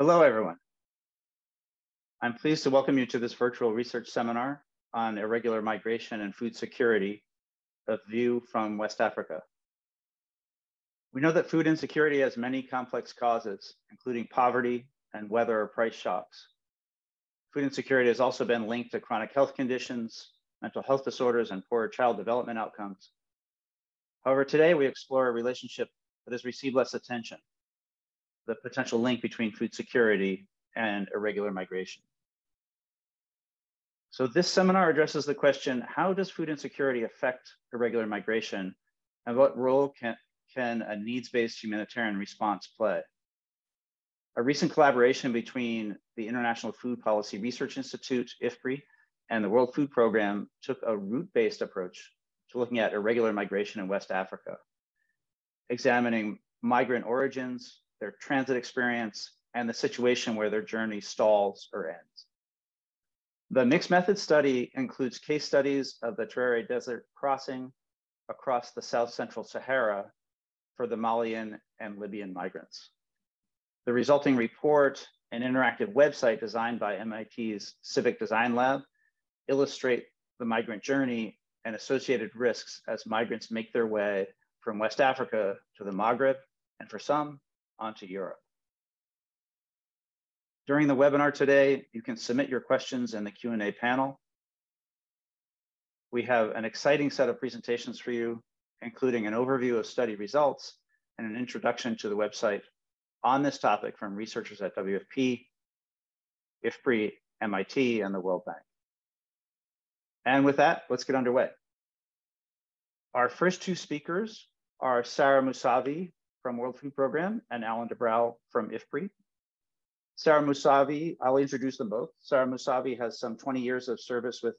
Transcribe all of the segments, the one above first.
Hello, everyone. I'm pleased to welcome you to this virtual research seminar on irregular migration and food security, a view from West Africa. We know that food insecurity has many complex causes, including poverty and weather or price shocks. Food insecurity has also been linked to chronic health conditions, mental health disorders, and poorer child development outcomes. However, today we explore a relationship that has received less attention, the potential link between food security and irregular migration. So this seminar addresses the question, how does food insecurity affect irregular migration and what role can, can a needs-based humanitarian response play? A recent collaboration between the International Food Policy Research Institute, IFPRI, and the World Food Program took a route-based approach to looking at irregular migration in West Africa, examining migrant origins, their transit experience, and the situation where their journey stalls or ends. The mixed method study includes case studies of the Ténéré Desert crossing across the South Central Sahara for the Malian and Libyan migrants. The resulting report and interactive website designed by MIT's Civic Design Lab illustrate the migrant journey and associated risks as migrants make their way from West Africa to the Maghreb, and for some, onto Europe. During the webinar today, you can submit your questions in the Q&A panel. We have an exciting set of presentations for you, including an overview of study results and an introduction to the website on this topic from researchers at WFP, IFPRI, MIT, and the World Bank. And with that, let's get underway. Our first two speakers are Sarah Moussavi from World Food Program and Alan de Brauw from IFPRI. Sarah Moussavi, I'll introduce them both. Sarah Moussavi has some 20 years of service with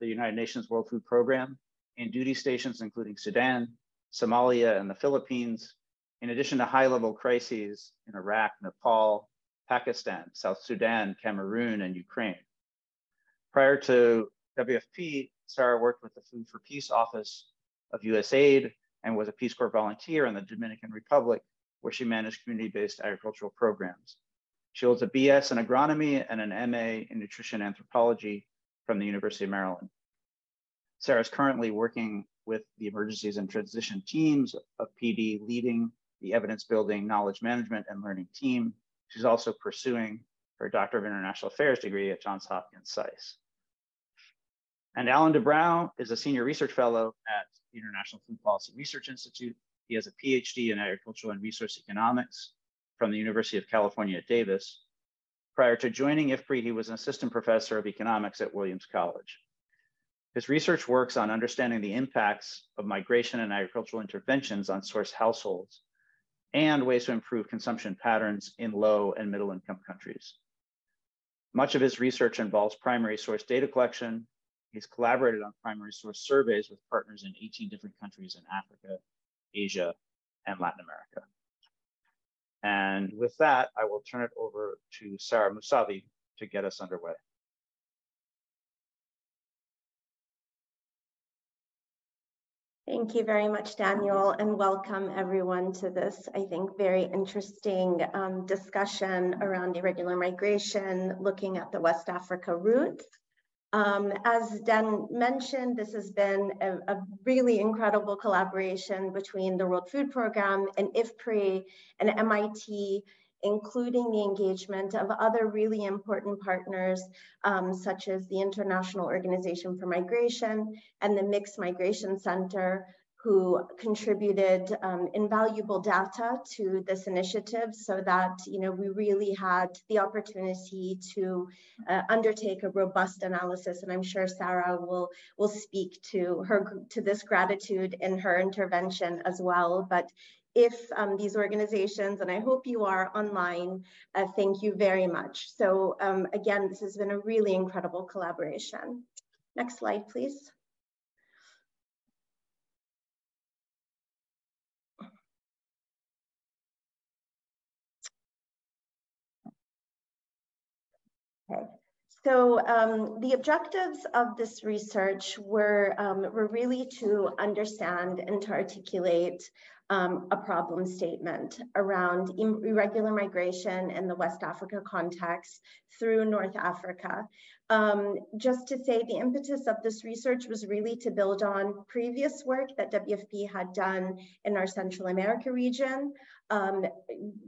the United Nations World Food Program in duty stations including Sudan, Somalia, and the Philippines, in addition to high-level crises in Iraq, Nepal, Pakistan, South Sudan, Cameroon, and Ukraine. Prior to WFP, Sarah worked with the Food for Peace Office of USAID and was a Peace Corps volunteer in the Dominican Republic, where she managed community-based agricultural programs. She holds a BS in agronomy and an MA in nutrition anthropology from the University of Maryland. Sarah is currently working with the emergencies and transition teams of PD, leading the evidence building, knowledge management, and learning team. She's also pursuing her Doctor of International Affairs degree at Johns Hopkins SAIS. And Alan de Brauw is a senior research fellow at the International Food Policy Research Institute. He has a PhD in agricultural and resource economics from the University of California at Davis. Prior to joining IFPRI, he was an assistant professor of economics at Williams College. His research works on understanding the impacts of migration and agricultural interventions on source households and ways to improve consumption patterns in low and middle income countries. Much of his research involves primary source data collection. He's collaborated on primary source surveys with partners in 18 different countries in Africa, Asia, and Latin America. And with that, I will turn it over to Sarah Moussavi to get us underway. Thank you very much, Daniel, and welcome everyone to this, I think, very interesting um, discussion around irregular migration, looking at the West Africa route. Um, as Dan mentioned, this has been a, a, really incredible collaboration between the World Food Program and IFPRI and MIT including the engagement of other really important partners, um, such as the International Organization for Migration and the Mixed Migration Center, who contributed um, invaluable data to this initiative so that you know we really had the opportunity to uh, undertake a robust analysis and I'm sure Sarah will will speak to her to this gratitude in her intervention as well but if um, these organizations, and I hope you are online, uh, thank you very much. So um, again, this has been a really incredible collaboration. Next slide, please. So um, the objectives of this research were, um, were really to understand and to articulate um, a problem statement around irregular migration in the West Africa context through North Africa. Um, just to say the impetus of this research was really to build on previous work that WFP had done in our Central America region, um,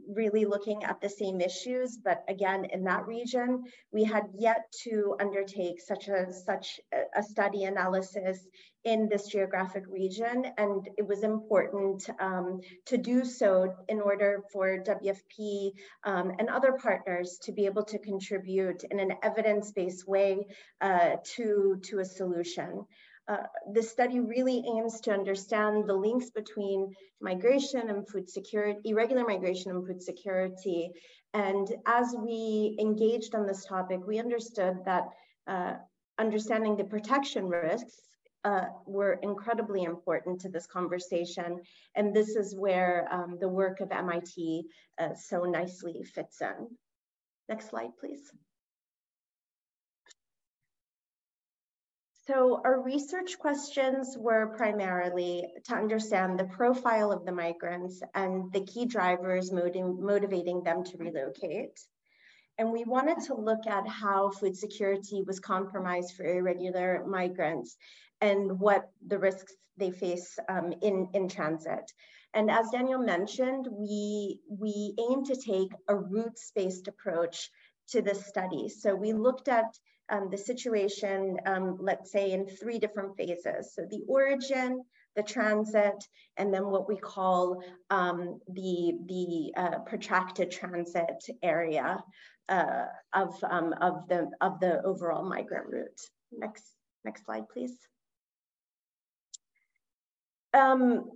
really looking at the same issues, but again, in that region, we had yet to undertake such a, such a study analysis in this geographic region. And it was important um, to do so in order for WFP um, and other partners to be able to contribute in an evidence-based way uh, to, to a solution. Uh, study really aims to understand the links between migration and food security, irregular migration and food security. And as we engaged on this topic, we understood that uh, understanding the protection risks uh, were incredibly important to this conversation. And this is where um, the work of MIT uh, so nicely fits in. Next slide, please. So our research questions were primarily to understand the profile of the migrants and the key drivers motiv motivating them to relocate. And we wanted to look at how food security was compromised for irregular migrants and what the risks they face um, in, in transit. And as Daniel mentioned, we, we aim to take a roots-based approach to this study. So we looked at um, the situation, um, let's say in three different phases. So the origin, the transit, and then what we call um, the, the uh, protracted transit area uh, of, um, of, the, of the overall migrant route. Next, next slide, please. Um,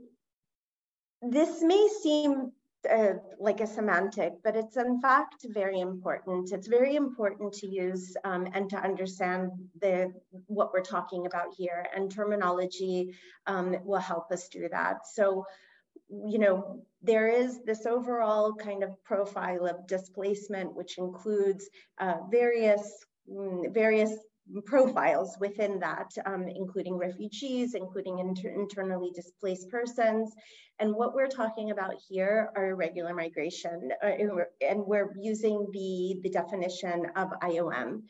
this may seem uh, like a semantic, but it's in fact very important. It's very important to use um, and to understand the what we're talking about here, and terminology um, will help us do that. So, you know, there is this overall kind of profile of displacement, which includes uh, various mm, various profiles within that, um, including refugees, including inter internally displaced persons. And what we're talking about here are irregular migration, uh, and we're using the, the definition of IOM.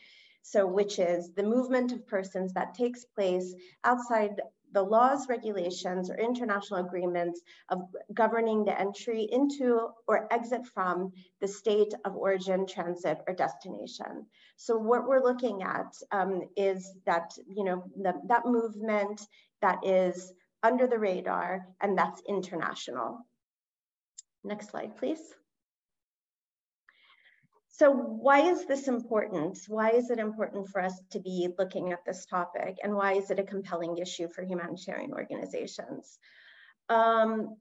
So which is the movement of persons that takes place outside the laws, regulations, or international agreements of governing the entry into or exit from the state of origin, transit, or destination. So what we're looking at um, is that, you know, the, that movement that is under the radar and that's international. Next slide, please. So why is this important? Why is it important for us to be looking at this topic? And why is it a compelling issue for humanitarian organizations? Um,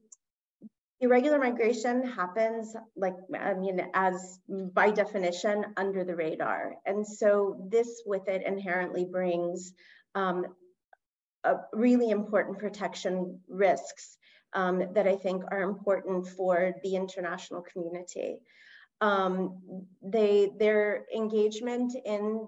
irregular migration happens like, I mean, as by definition under the radar. And so this with it inherently brings um, really important protection risks um, that I think are important for the international community um, they their engagement in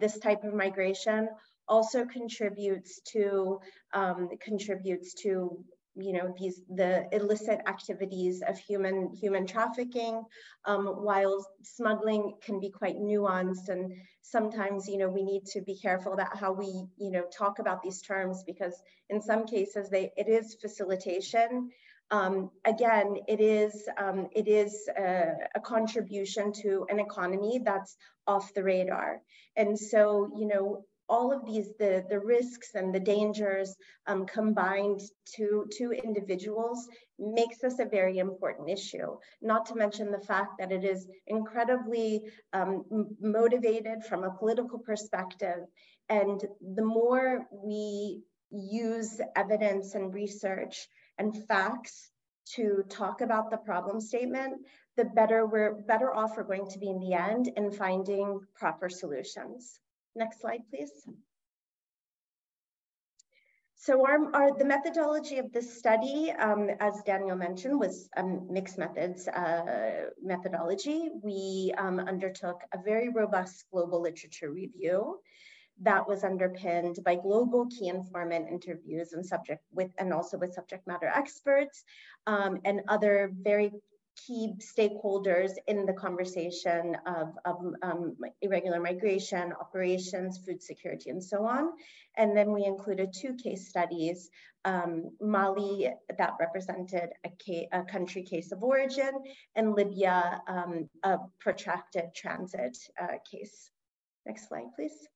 this type of migration also contributes to um, contributes to you know these the illicit activities of human human trafficking um, while smuggling can be quite nuanced and sometimes you know we need to be careful about how we you know talk about these terms because in some cases they it is facilitation um, again, it is, um, it is a, a, contribution to an economy that's off the radar. And so, you know, all of these, the, the risks and the dangers um, combined to, to individuals makes this a very important issue. Not to mention the fact that it is incredibly um, motivated from a political perspective. And the more we use evidence and research and facts to talk about the problem statement, the better we're better off we're going to be in the end in finding proper solutions. Next slide, please. So our, our, the methodology of this study, um, as Daniel mentioned, was a mixed methods uh, methodology. We um, undertook a very robust global literature review that was underpinned by global key informant interviews and subject with and also with subject matter experts um, and other very key stakeholders in the conversation of, of um, irregular migration, operations, food security, and so on. And then we included two case studies, um, Mali that represented a, a, country case of origin, and Libya, um, a protracted transit uh, case. Next slide, please.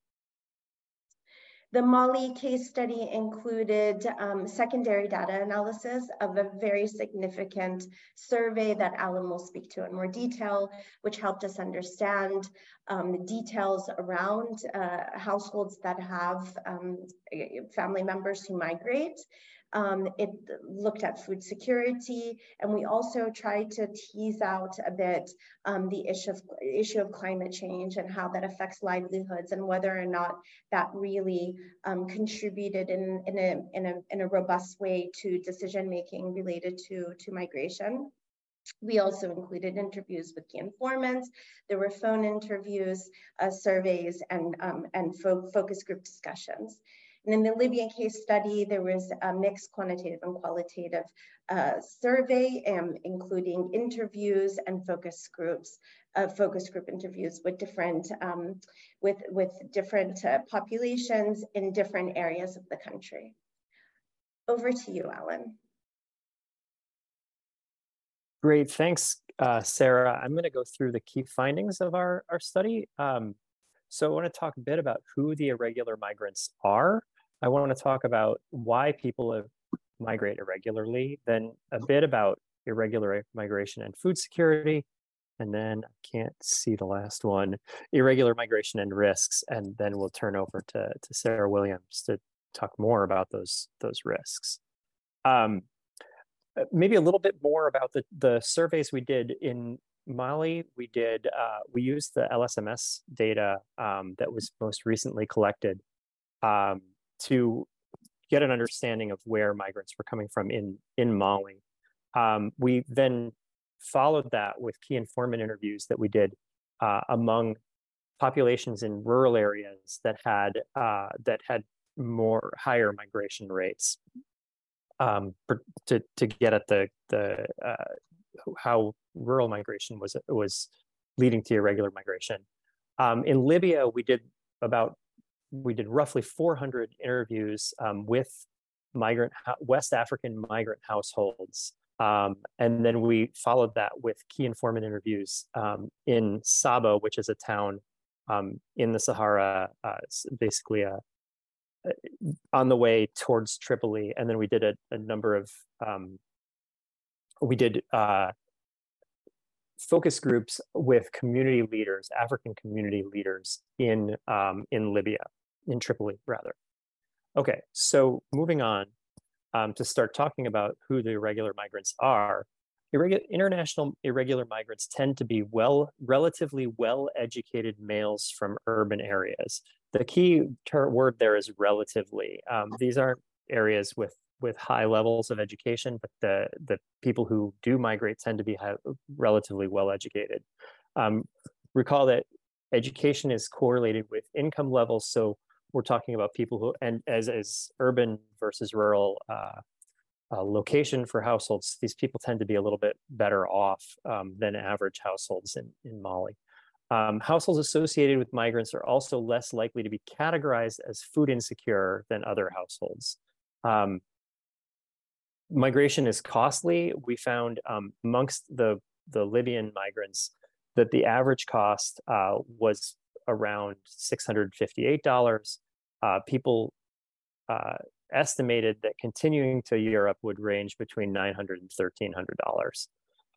The Mali case study included um, secondary data analysis of a very significant survey that Alan will speak to in more detail, which helped us understand um, the details around uh, households that have um, family members who migrate um, it looked at food security, and we also tried to tease out a bit um, the issue of, issue of climate change and how that affects livelihoods and whether or not that really um, contributed in, in, a, in, a, in a robust way to decision making related to, to migration. We also included interviews with key informants. There were phone interviews, uh, surveys, and, um, and fo focus group discussions. And in the Libyan case study, there was a mixed quantitative and qualitative uh, survey, um, including interviews and focus groups, uh, focus group interviews with different um, with with different uh, populations in different areas of the country. Over to you, Alan. Great, thanks, uh, Sarah. I'm going to go through the key findings of our, our study. Um, so I want to talk a bit about who the irregular migrants are. I want to talk about why people migrate irregularly, then a bit about irregular migration and food security, and then I can't see the last one, irregular migration and risks, and then we'll turn over to, to Sarah Williams to talk more about those, those risks. Um, uh, maybe a little bit more about the, the surveys we did. In Mali, we did, uh, we used the LSMS data um, that was most recently collected. Um, to get an understanding of where migrants were coming from in, in Mali. Um, we then followed that with key informant interviews that we did uh, among populations in rural areas that had uh, that had more higher migration rates um, to to get at the the uh, how rural migration was was leading to irregular migration. Um, in Libya, we did about we did roughly 400 interviews um, with migrant West African migrant households, um, and then we followed that with key informant interviews um, in Sabha, which is a town um, in the Sahara, uh, basically a, uh, on the way towards Tripoli, and then we did a, a number of um, we did uh, focus groups with community leaders, African community leaders in um, in Libya, in Tripoli rather. Okay, so moving on um, to start talking about who the irregular migrants are. Irregu international irregular migrants tend to be well, relatively well-educated males from urban areas. The key word there is relatively. Um, these aren't areas with with high levels of education, but the the people who do migrate tend to be high, relatively well educated. Um, recall that education is correlated with income levels, so we're talking about people who and as as urban versus rural uh, uh, location for households, these people tend to be a little bit better off um, than average households in in Mali. Um, households associated with migrants are also less likely to be categorized as food insecure than other households. Um, migration is costly. We found um, amongst the, the Libyan migrants that the average cost uh, was around $658. Uh, people uh, estimated that continuing to Europe would range between $900 and $1,300.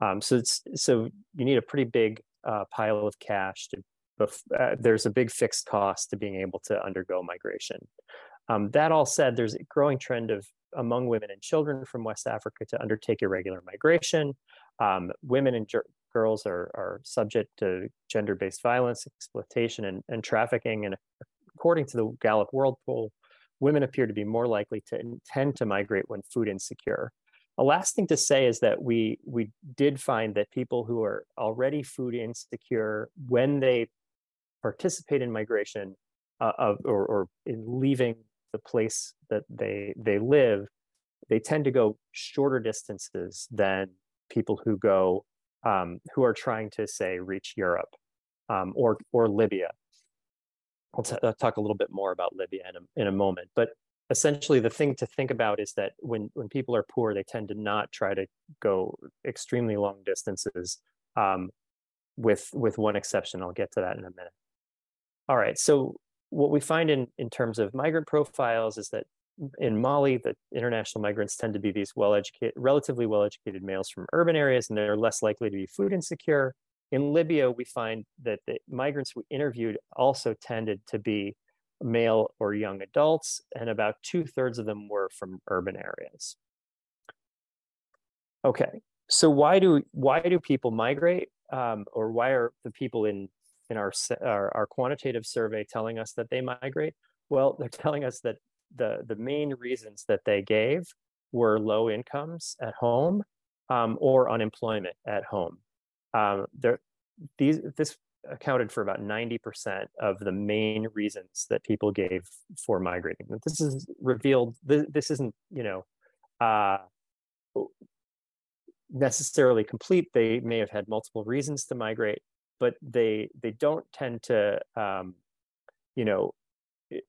Um, so, it's, so you need a pretty big uh, pile of cash to uh, there's a big fixed cost to being able to undergo migration. Um, that all said, there's a growing trend of among women and children from West Africa to undertake irregular migration. Um, women and girls are, are subject to gender-based violence, exploitation, and, and trafficking. And according to the Gallup World Poll, women appear to be more likely to intend to migrate when food insecure. A last thing to say is that we we did find that people who are already food insecure, when they participate in migration, uh, of or, or in leaving the place that they they live, they tend to go shorter distances than people who go um, who are trying to say reach Europe um, or or Libya. I'll, t- I'll, talk a little bit more about Libya in a, in a moment, but essentially the thing to think about is that when when people are poor, they tend to not try to go extremely long distances. Um, with with one exception, I'll get to that in a minute. All right, so what we find in in terms of migrant profiles is that in Mali, the international migrants tend to be these well-educated, relatively well-educated males from urban areas, and they're less likely to be food insecure. In Libya, we find that the migrants we interviewed also tended to be male or young adults, and about two thirds of them were from urban areas. Okay, so why do why do people migrate, um, or why are the people in in our, our our quantitative survey telling us that they migrate? Well, they're telling us that the the main reasons that they gave were low incomes at home um, or unemployment at home. Um, there, these this accounted for about 90% of the main reasons that people gave for migrating. This is revealed, this, this isn't, you know, uh, necessarily complete. They may have had multiple reasons to migrate, but they they don't tend to, um, you know,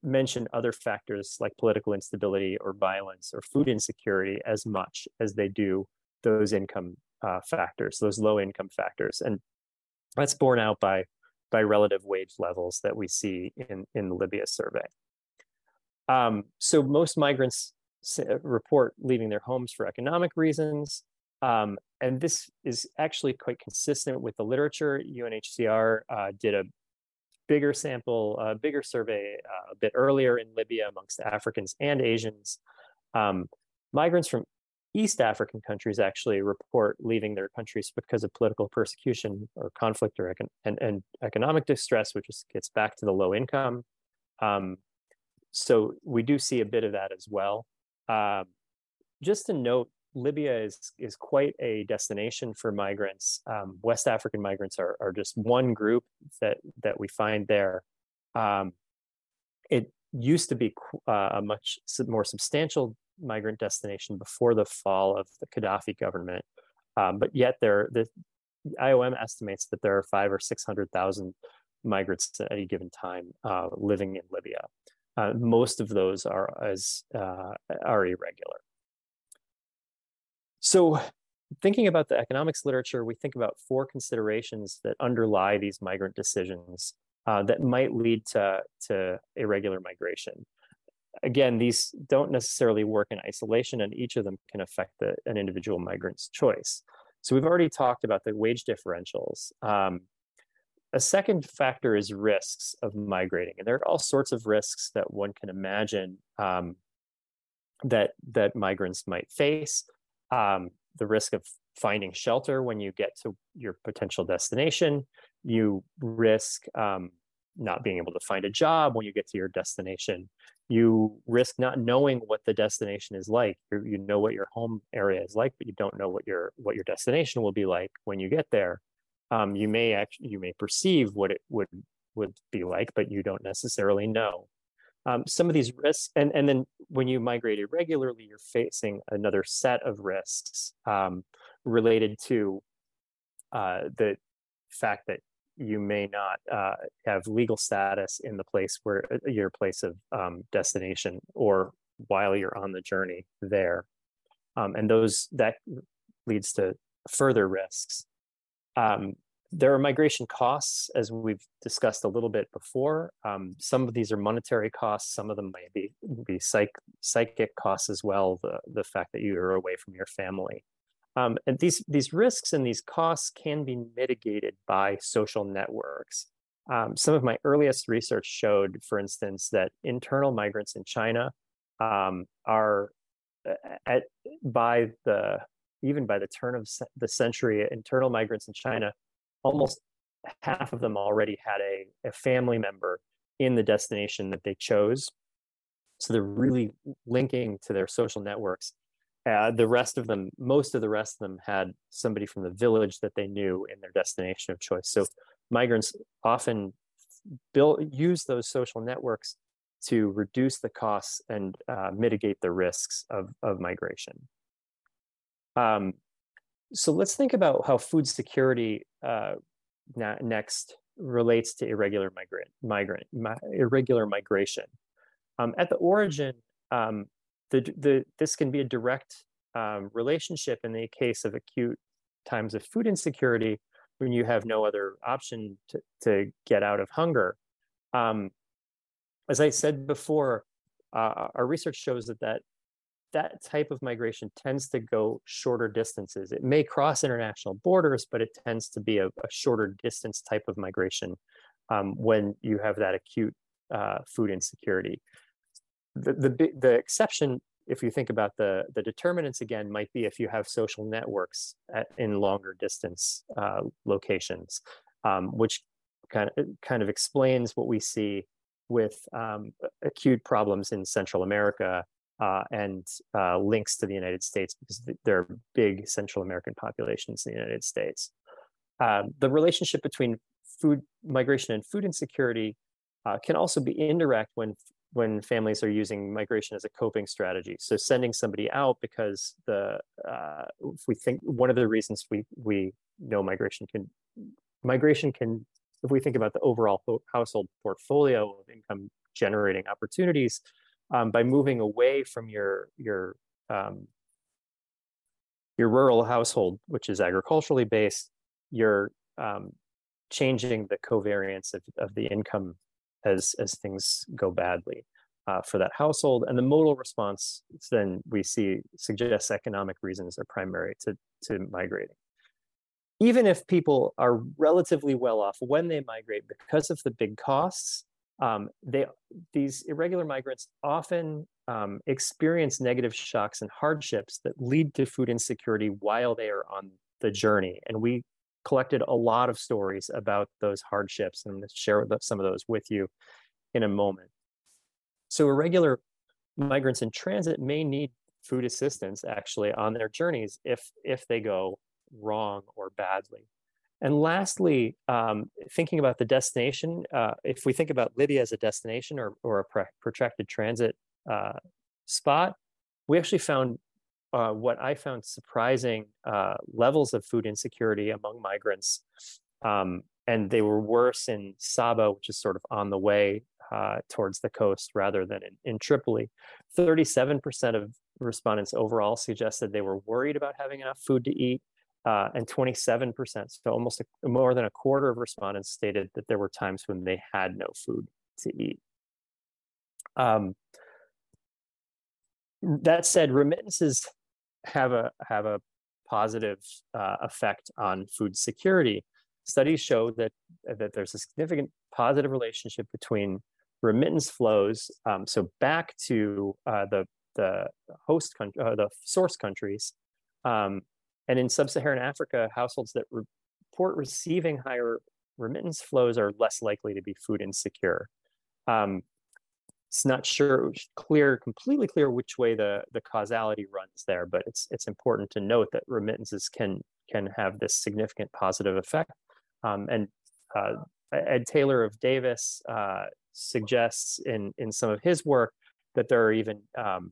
mention other factors like political instability or violence or food insecurity as much as they do those income uh, factors, those low income factors. And that's borne out by, by relative wage levels that we see in, in the Libya survey. Um, so most migrants report leaving their homes for economic reasons. Um, and this is actually quite consistent with the literature. UNHCR uh, did a bigger sample, uh, bigger survey uh, a bit earlier in Libya amongst Africans and Asians. Um, migrants from East African countries actually report leaving their countries because of political persecution or conflict or econ- and, and economic distress, which is, gets back to the low income. Um, so we do see a bit of that as well. Um, just to note, Libya is is quite a destination for migrants. Um, West African migrants are are just one group that that we find there. Um, it used to be uh, a much more substantial migrant destination before the fall of the Gaddafi government, um, but yet there the IOM estimates that there are five or six hundred thousand migrants at any given time uh, living in Libya. Uh, most of those are as uh, are irregular. So thinking about the economics literature, we think about four considerations that underlie these migrant decisions uh, that might lead to, to irregular migration. Again, these don't necessarily work in isolation, and each of them can affect the, an individual migrant's choice. So we've already talked about the wage differentials. Um, a second factor is risks of migrating, and there are all sorts of risks that one can imagine um, that that migrants might face um, the risk of finding shelter when you get to your potential destination. You risk um, not being able to find a job when you get to your destination. You risk not knowing what the destination is like. you you know what your home area is like, but you don't know what your what your destination will be like when you get there. Um, you may actually you may perceive what it would would be like, but you don't necessarily know. Um, some of these risks, and, and then when you migrate irregularly, you're facing another set of risks um, related to uh, the fact that you may not uh, have legal status in the place where uh, your place of um, destination or while you're on the journey there. Um, and those that leads to further risks. Um, there are migration costs, as we've discussed a little bit before. Um, some of these are monetary costs. Some of them may be, be psych, psychic costs as well, the, the fact that you are away from your family. Um, and these, these risks and these costs can be mitigated by social networks. Um, some of my earliest research showed, for instance, that internal migrants in China um, are at, by the even by the turn of the century, internal migrants in China almost half of them already had a, a family member in the destination that they chose. So they're really linking to their social networks. Uh, the rest of them, most of the rest of them had somebody from the village that they knew in their destination of choice. So migrants often build use those social networks to reduce the costs and uh, mitigate the risks of, of migration. Um, so let's think about how food security uh, next relates to irregular migrant, migrant mi irregular migration. Um, at the origin, um, the, the, this can be a direct um, relationship in the case of acute times of food insecurity when you have no other option to, to get out of hunger. Um, as I said before, uh, our research shows that, that that type of migration tends to go shorter distances. It may cross international borders, but it tends to be a, a shorter distance type of migration um, when you have that acute uh, food insecurity. The, the, the exception, if you think about the, the determinants again, might be if you have social networks at, in longer distance uh, locations, um, which kind of, kind of explains what we see with um, acute problems in Central America uh, and uh, links to the United States because there are big Central American populations in the United States. Um, the relationship between food migration and food insecurity uh, can also be indirect when when families are using migration as a coping strategy. So sending somebody out because the uh, if we think one of the reasons we we know migration can migration can if we think about the overall household portfolio of income generating opportunities, um, by moving away from your your um, your rural household, which is agriculturally based, you're um, changing the covariance of, of the income as as things go badly uh, for that household. And the modal response then we see suggests economic reasons are primary to to migrating even if people are relatively well off when they migrate because of the big costs, um, they these irregular migrants often um, experience negative shocks and hardships that lead to food insecurity while they are on the journey. And we collected a lot of stories about those hardships, and I'm going to share some of those with you in a moment. So irregular migrants in transit may need food assistance actually on their journeys if if they go wrong or badly. And lastly, um, thinking about the destination, uh, if we think about Libya as a destination or, or a protracted transit uh, spot, we actually found uh, what I found surprising uh, levels of food insecurity among migrants. Um, and they were worse in Sabha, which is sort of on the way uh, towards the coast rather than in, in Tripoli. 37% of respondents overall suggested they were worried about having enough food to eat uh, and 27%, so almost a, more than a quarter of respondents stated that there were times when they had no food to eat. Um, that said, remittances have a have a positive uh, effect on food security. Studies show that that there's a significant positive relationship between remittance flows, um, so back to uh, the the host country, uh, the source countries, um, and in sub-Saharan Africa, households that report receiving higher remittance flows are less likely to be food insecure. Um, it's not sure clear, completely clear which way the, the causality runs there, but it's it's important to note that remittances can can have this significant positive effect. Um, and uh, Ed Taylor of Davis uh, suggests in in some of his work that there are even um,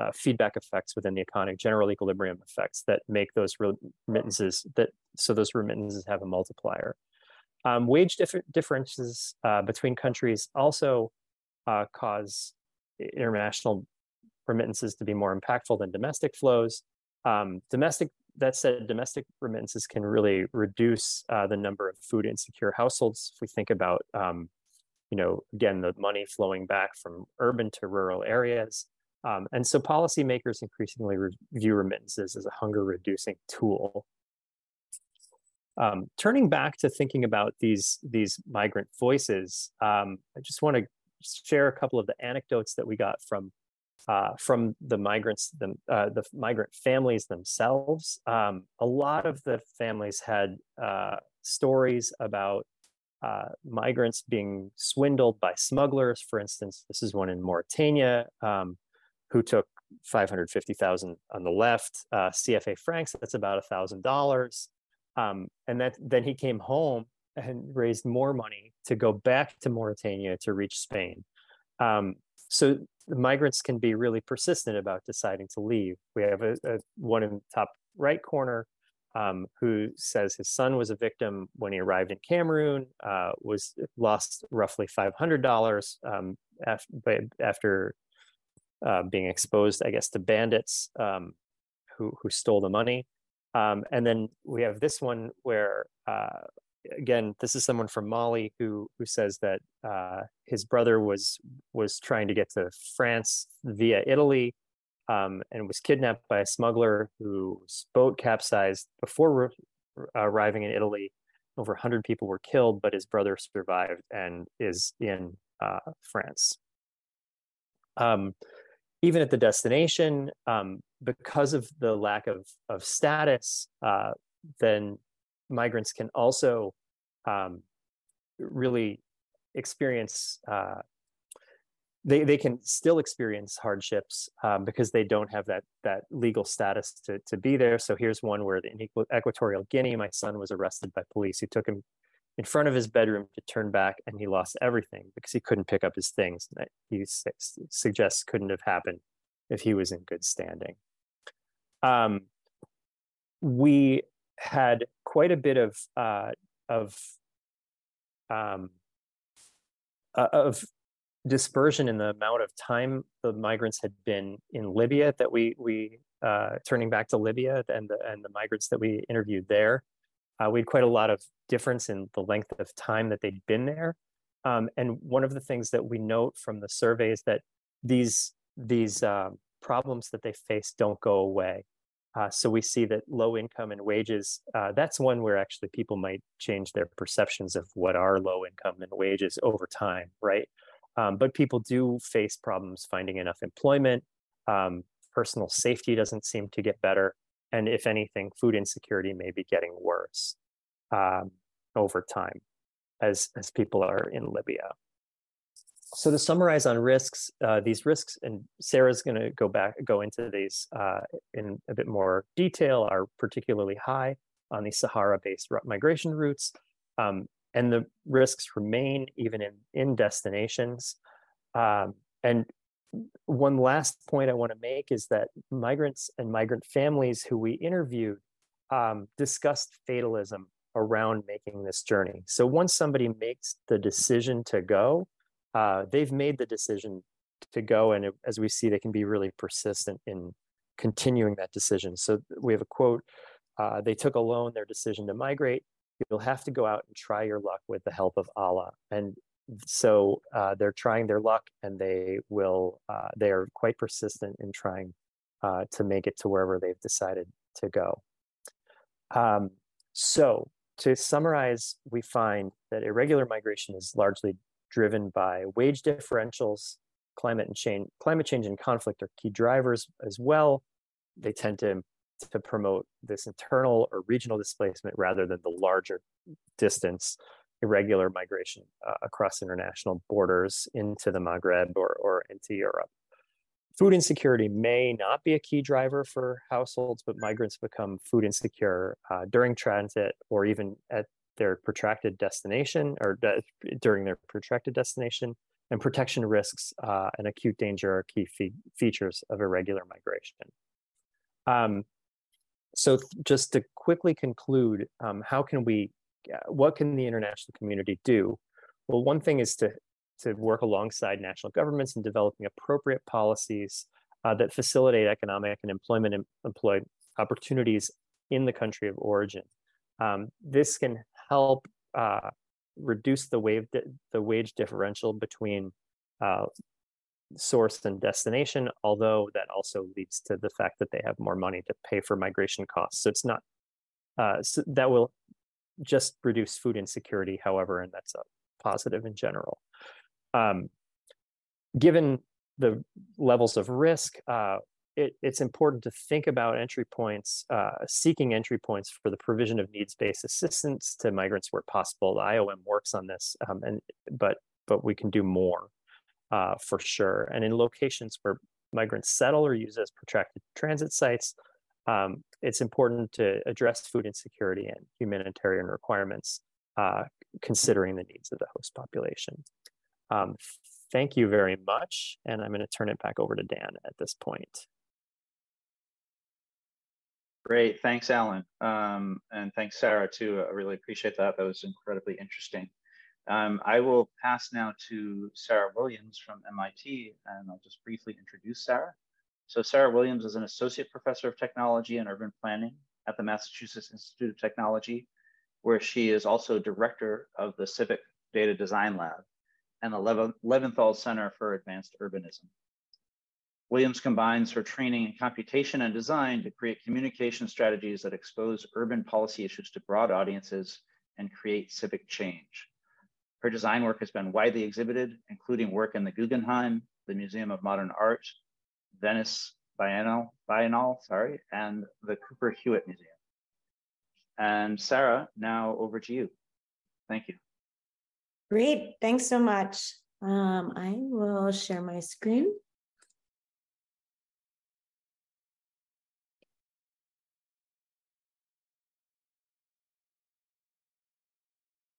uh, feedback effects within the economy, general equilibrium effects that make those remittances that so those remittances have a multiplier. Um, wage dif- differences uh, between countries also uh, cause international remittances to be more impactful than domestic flows. Um, domestic, that said, domestic remittances can really reduce uh, the number of food insecure households. If we think about, um, you know, again, the money flowing back from urban to rural areas, um, and so policymakers increasingly view remittances as a hunger reducing tool. Um, turning back to thinking about these, these migrant voices, um, I just want to share a couple of the anecdotes that we got from uh, from the migrants, the, uh, the migrant families themselves. Um, a lot of the families had uh, stories about uh, migrants being swindled by smugglers. For instance, this is one in Mauritania. Um, who took 550,000 on the left, uh, CFA francs, that's about a thousand dollars. Um, and that then he came home and raised more money to go back to Mauritania to reach Spain. Um, so the migrants can be really persistent about deciding to leave. We have a, a one in the top right corner um, who says his son was a victim when he arrived in Cameroon, uh, was lost roughly $500 um, after, after uh, being exposed, I guess, to bandits um, who, who stole the money. Um, and then we have this one where, uh, again, this is someone from Mali who who says that uh, his brother was was trying to get to France via Italy um, and was kidnapped by a smuggler whose boat capsized before arriving in Italy. Over 100 people were killed, but his brother survived and is in uh, France. Um, even at the destination, um, because of the lack of, of status, uh, then migrants can also um, really experience uh, they, they can still experience hardships um, because they don't have that that legal status to, to be there. So here's one where in Equatorial Guinea, my son was arrested by police who took him in front of his bedroom to turn back and he lost everything because he couldn't pick up his things. that He suggests couldn't have happened if he was in good standing. Um, we had quite a bit of uh, of um, uh, of dispersion in the amount of time the migrants had been in Libya that we we uh, turning back to Libya and the and the migrants that we interviewed there. Uh, we had quite a lot of difference in the length of time that they'd been there. Um, and one of the things that we note from the survey is that these these uh, problems that they face don't go away. Uh, so we see that low income and wages, uh, that's one where actually people might change their perceptions of what are low income and wages over time, right? Um, but people do face problems finding enough employment. Um, personal safety doesn't seem to get better. And if anything, food insecurity may be getting worse um, over time as, as people are in Libya. So to summarize on risks, uh, these risks, and Sarah's going to go back, go into these uh, in a bit more detail, are particularly high on the Sahara-based migration routes. Um, and the risks remain even in, in destinations. Um, and one last point I want to make is that migrants and migrant families who we interviewed um, discussed fatalism around making this journey. So once somebody makes the decision to go, uh, they've made the decision to go. And it, as we see, they can be really persistent in continuing that decision. So we have a quote uh, they took alone their decision to migrate you'll have to go out and try your luck with the help of Allah. And so uh, they're trying their luck and they will, uh, they are quite persistent in trying uh, to make it to wherever they've decided to go. Um, so to summarize, we find that irregular migration is largely driven by wage differentials, climate and change, climate change and conflict are key drivers as well. They tend to to promote this internal or regional displacement rather than the larger distance irregular migration uh, across international borders into the Maghreb or, or into Europe. Food insecurity may not be a key driver for households, but migrants become food insecure uh, during transit or even at their protracted destination or de- during their protracted destination. And protection risks uh, and acute danger are key fe- features of irregular migration. Um, so just to quickly conclude, um, how can we, what can the international community do? Well, one thing is to, to work alongside national governments in developing appropriate policies uh, that facilitate economic and employment em- employed opportunities in the country of origin. Um, this can help uh, reduce the, wave di- the wage differential between uh, source and destination, although that also leads to the fact that they have more money to pay for migration costs. So it's not, uh, so that will just reduce food insecurity, however, and that's a positive in general. Um, given the levels of risk, uh, it, it's important to think about entry points, uh, seeking entry points for the provision of needs-based assistance to migrants where possible. The IOM works on this, um, and but but we can do more uh, for sure. And in locations where migrants settle or use as protracted transit sites, um, it's important to address food insecurity and humanitarian requirements uh, considering the needs of the host population. Um, thank you very much. And I'm going to turn it back over to Dan at this point. Great, thanks, Alan. Um, and thanks, Sarah, too. I really appreciate that. That was incredibly interesting. Um, I will pass now to Sarah Williams from MIT, and I'll just briefly introduce Sarah. So Sarah Williams is an associate professor of technology and urban planning at the Massachusetts Institute of Technology, where she is also director of the Civic Data Design Lab and the Leventhal Center for Advanced Urbanism. Williams combines her training in computation and design to create communication strategies that expose urban policy issues to broad audiences and create civic change. Her design work has been widely exhibited, including work in the Guggenheim, the Museum of Modern Art, Venice Biennale, Biennale sorry, and the Cooper Hewitt Museum. And Sarah, now over to you. Thank you. Great, thanks so much. Um, I will share my screen.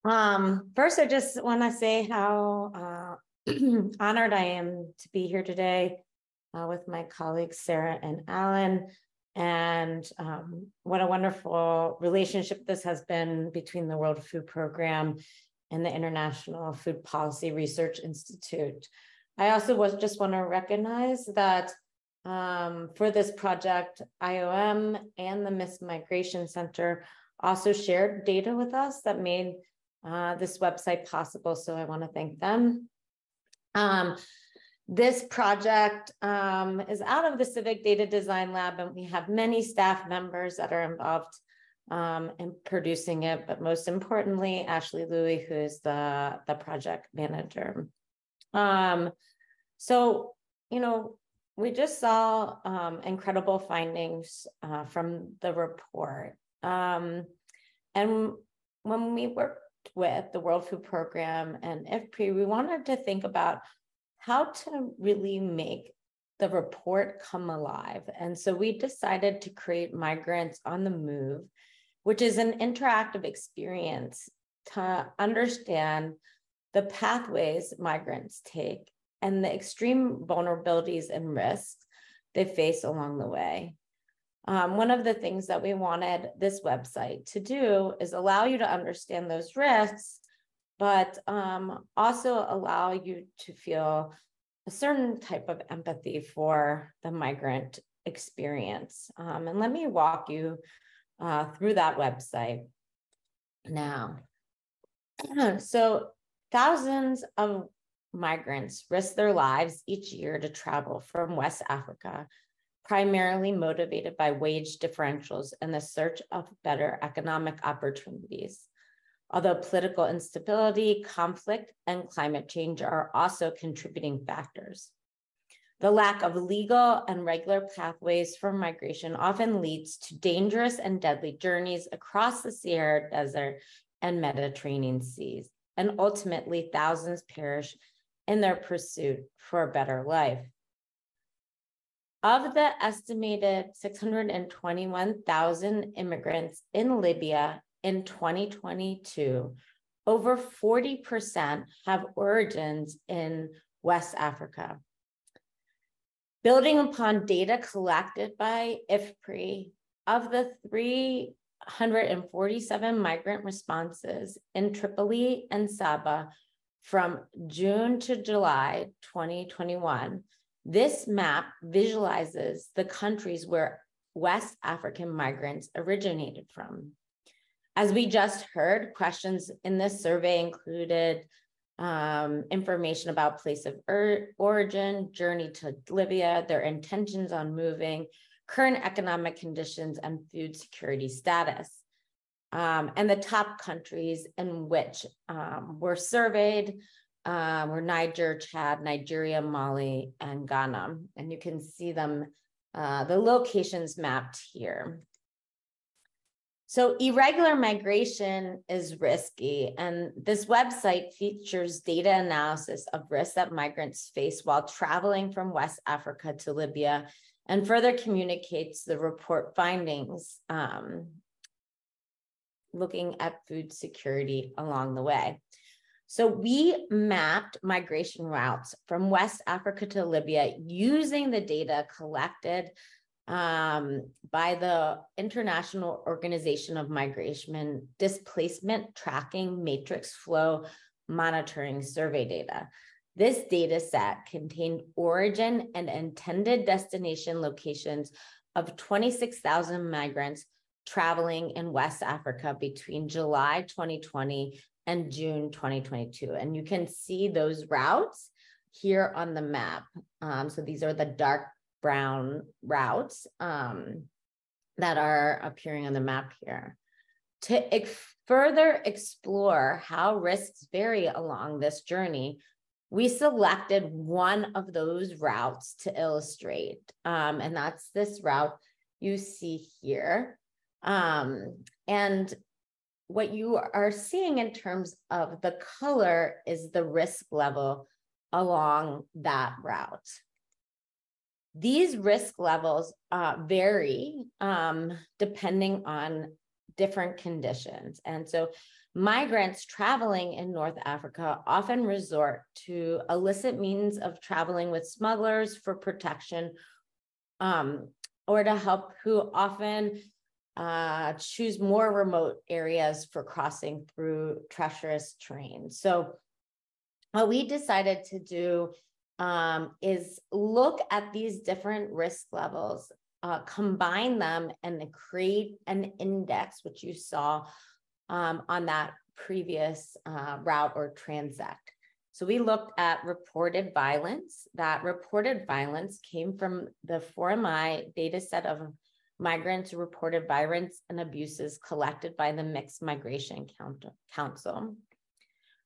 Um, first, I just want to say how uh, honored I am to be here today uh, with my colleagues Sarah and Alan, and um, what a wonderful relationship this has been between the World Food Program and the International Food Policy Research Institute. I also was just want to recognize that um, for this project, IOM and the Mixed Migration Center also shared data with us that made uh, this website possible. So I want to thank them. Um, this project um, is out of the Civic Data Design Lab, and we have many staff members that are involved um, in producing it. But most importantly, Ashley Louie, who is the, the project manager. Um, so, you know, we just saw um, incredible findings uh, from the report. Um, and when we worked with the World Food Program and IFPRI, we wanted to think about how to really make the report come alive. And so we decided to create Migrants on the Move, which is an interactive experience to understand the pathways migrants take and the extreme vulnerabilities and risks they face along the way. Um, one of the things that we wanted this website to do is allow you to understand those risks, but um, also allow you to feel a certain type of empathy for the migrant experience. Um, and let me walk you uh, through that website now. so, thousands of migrants risk their lives each year to travel from West Africa primarily motivated by wage differentials and the search of better economic opportunities. Although political instability, conflict, and climate change are also contributing factors. The lack of legal and regular pathways for migration often leads to dangerous and deadly journeys across the Sahara Desert and Mediterranean seas, and ultimately thousands perish in their pursuit for a better life. Of the estimated 621,000 immigrants in Libya in 2022, over 40% have origins in West Africa. Building upon data collected by IFPRI, of the 347 migrant responses in Tripoli and Sabha from June to July 2021, this map visualizes the countries where West African migrants originated from. As we just heard, questions in this survey included um, information about place of origin, journey to Libya, their intentions on moving, current economic conditions, and food security status. Um, and the top countries in which um, were surveyed um, were Niger, Chad, Nigeria, Mali, and Ghana. And you can see them, uh, the locations mapped here. So irregular migration is risky, and this website features data analysis of risks that migrants face while traveling from West Africa to Libya, and further communicates the report findings. Um, looking at food security along the way. So we mapped migration routes from West Africa to Libya using the data collected um, by the International Organization of Migration Displacement Tracking Matrix Flow Monitoring Survey data. This data set contained origin and intended destination locations of 26,000 migrants traveling in West Africa between July 2020 and June 2022. And you can see those routes here on the map. Um, so these are the dark brown routes um, that are appearing on the map here. To ex further explore how risks vary along this journey, we selected one of those routes to illustrate, um, and that's this route you see here. Um, and what you are seeing in terms of the color is the risk level along that route. These risk levels uh, vary um, depending on different conditions. And so migrants traveling in North Africa often resort to illicit means of traveling with smugglers for protection um, or to help who often uh, choose more remote areas for crossing through treacherous terrain. So what we decided to do um, is look at these different risk levels, uh, combine them and create an index, which you saw um, on that previous uh, route or transect. So we looked at reported violence. That reported violence came from the 4MI data set of migrants reported violence and abuses collected by the Mixed Migration Council.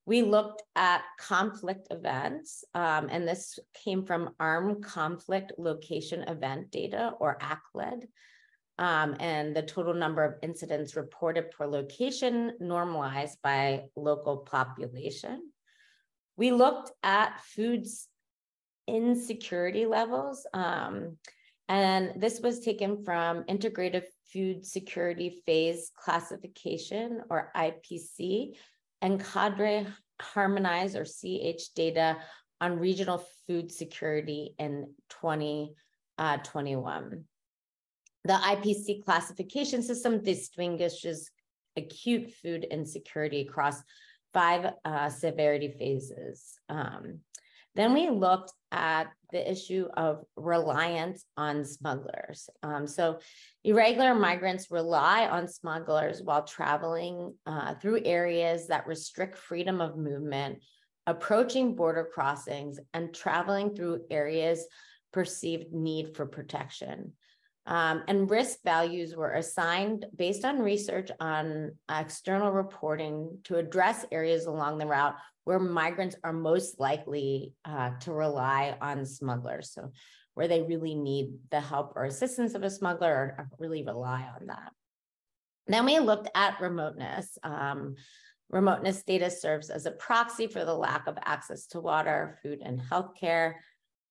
We looked at conflict events, um, and this came from Armed Conflict Location Event Data, or ACLED, um, and the total number of incidents reported per location normalized by local population. We looked at foods insecurity levels. Um, and this was taken from Integrated Food Security Phase Classification or IPC and Cadre Harmonized or CH data on regional food security in 2021. Uh, the IPC classification system distinguishes acute food insecurity across five uh, severity phases. Um, then we looked at the issue of reliance on smugglers. Um, so, irregular migrants rely on smugglers while traveling uh, through areas that restrict freedom of movement, approaching border crossings, and traveling through areas perceived need for protection. Um, and risk values were assigned based on research on external reporting to address areas along the route where migrants are most likely uh, to rely on smugglers. So where they really need the help or assistance of a smuggler or, really rely on that. Then we looked at remoteness. Um, remoteness data serves as a proxy for the lack of access to water, food, and healthcare.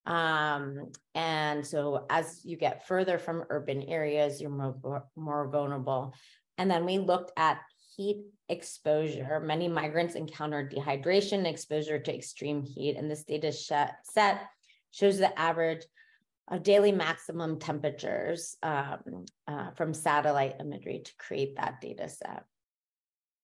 Um, and so as you get further from urban areas, you're more, more vulnerable. And then we looked at heat exposure. Many migrants encounter dehydration, exposure to extreme heat, and this data set shows the average of daily maximum temperatures um, uh, from satellite imagery to create that data set.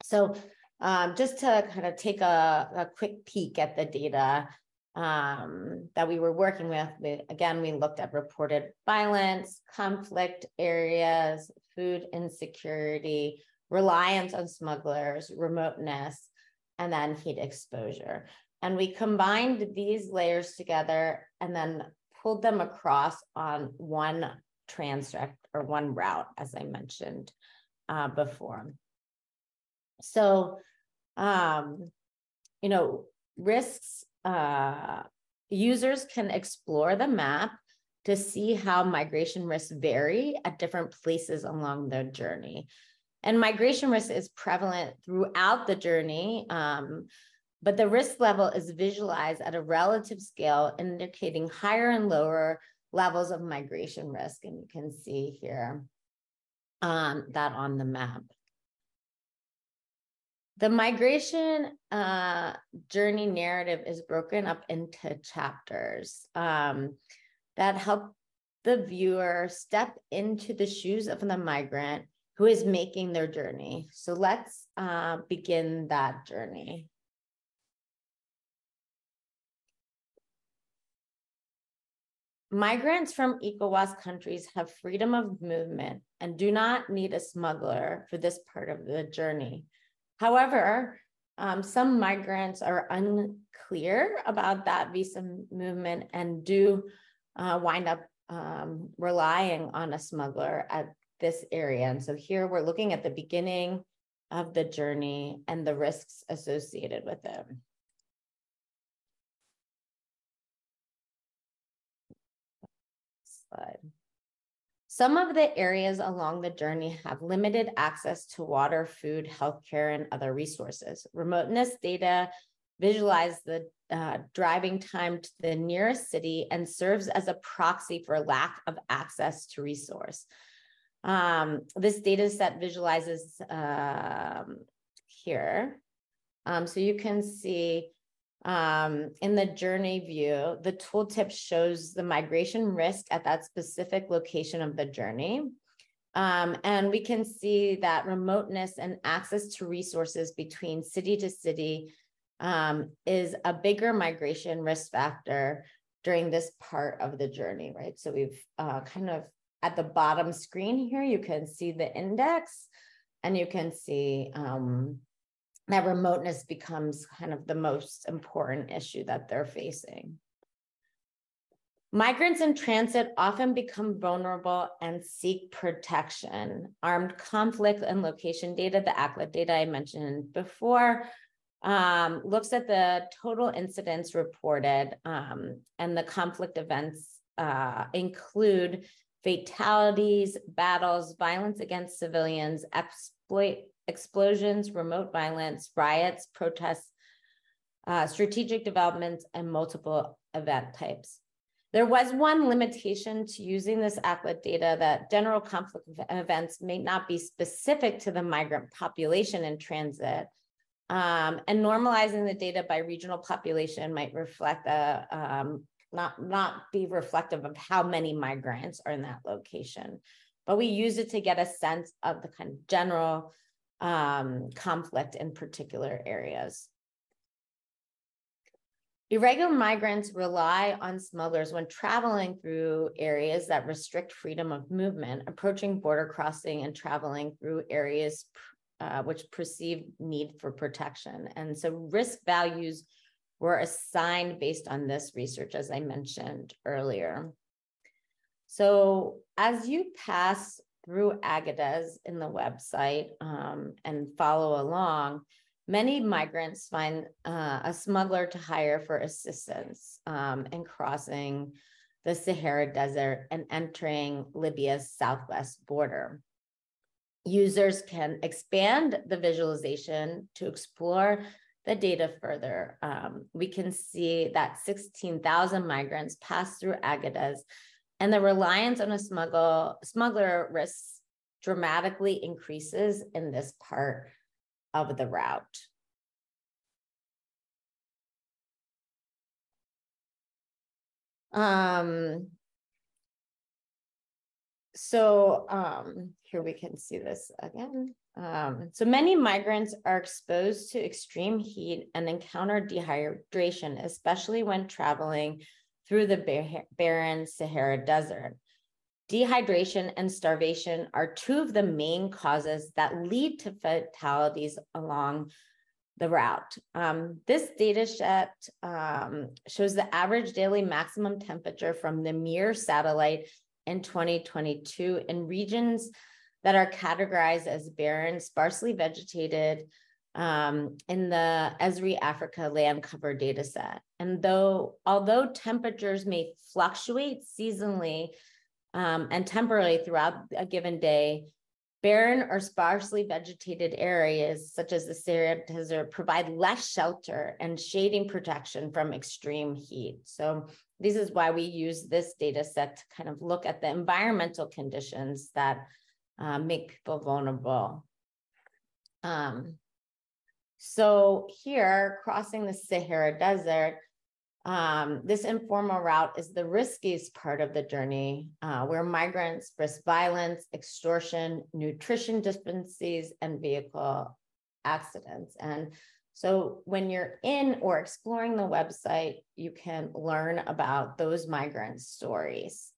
So um, just to kind of take a, a, quick peek at the data um, that we were working with, we, again, we looked at reported violence, conflict areas, food insecurity, reliance on smugglers, remoteness, and then heat exposure. And we combined these layers together and then pulled them across on one transect or one route, as I mentioned uh, before. So, um, you know, risks, uh, users can explore the map to see how migration risks vary at different places along their journey. And migration risk is prevalent throughout the journey, um, but the risk level is visualized at a relative scale, indicating higher and lower levels of migration risk. And you can see here um, that on the map. The migration uh, journey narrative is broken up into chapters um, that help the viewer step into the shoes of the migrant who is making their journey. So let's uh, begin that journey. Migrants from ECOWAS countries have freedom of movement and do not need a smuggler for this part of the journey. However, um, some migrants are unclear about that visa movement and do uh, wind up um, relying on a smuggler at this area. And so here we're looking at the beginning of the journey and the risks associated with it. slide. Some of the areas along the journey have limited access to water, food, healthcare, and other resources. Remoteness data visualize the uh, driving time to the nearest city and serves as a proxy for lack of access to resource. Um, this data set visualizes um, here. Um, so you can see um, in the journey view, the tooltip shows the migration risk at that specific location of the journey. Um, and we can see that remoteness and access to resources between city to city um, is a bigger migration risk factor during this part of the journey, right? So we've uh, kind of at the bottom screen here, you can see the index and you can see um, that remoteness becomes kind of the most important issue that they're facing. Migrants in transit often become vulnerable and seek protection. Armed conflict and location data, the ACLED data I mentioned before, um, looks at the total incidents reported, um, and the conflict events uh, include fatalities, battles, violence against civilians, exploit explosions, remote violence, riots, protests, uh, strategic developments, and multiple event types. There was one limitation to using this ACLED data that general conflict events may not be specific to the migrant population in transit. Um, and normalizing the data by regional population might reflect a um, not not be reflective of how many migrants are in that location. But we use it to get a sense of the kind of general um, conflict in particular areas. Irregular migrants rely on smugglers when traveling through areas that restrict freedom of movement, approaching border crossing and traveling through areas uh, which perceive need for protection. And so risk values were assigned based on this research, as I mentioned earlier. So as you pass through Agadez in the website um, and follow along, many migrants find uh, a smuggler to hire for assistance um, in crossing the Sahara Desert and entering Libya's southwest border. Users can expand the visualization to explore the data further. Um, we can see that 16,000 migrants pass through Agadez and the reliance on a smuggle, smuggler risks dramatically increases in this part of the route. Um, so um, here we can see this again. Um, so many migrants are exposed to extreme heat and encounter dehydration, especially when traveling through the barren Sahara Desert. Dehydration and starvation are two of the main causes that lead to fatalities along the route. Um, this data set um, shows the average daily maximum temperature from the Mir satellite in 2022 in regions that are categorized as barren, sparsely vegetated, um, in the Esri Africa land cover data set. And though, although temperatures may fluctuate seasonally um, and temporarily throughout a given day, barren or sparsely vegetated areas such as the Sahara Desert provide less shelter and shading protection from extreme heat. So this is why we use this data set to kind of look at the environmental conditions that uh, make people vulnerable. Um, So here, crossing the Sahara Desert, um, this informal route is the riskiest part of the journey, uh, where migrants risk violence, extortion, nutrition dispensaries, and vehicle accidents. And so when you're in or exploring the website, you can learn about those migrant stories.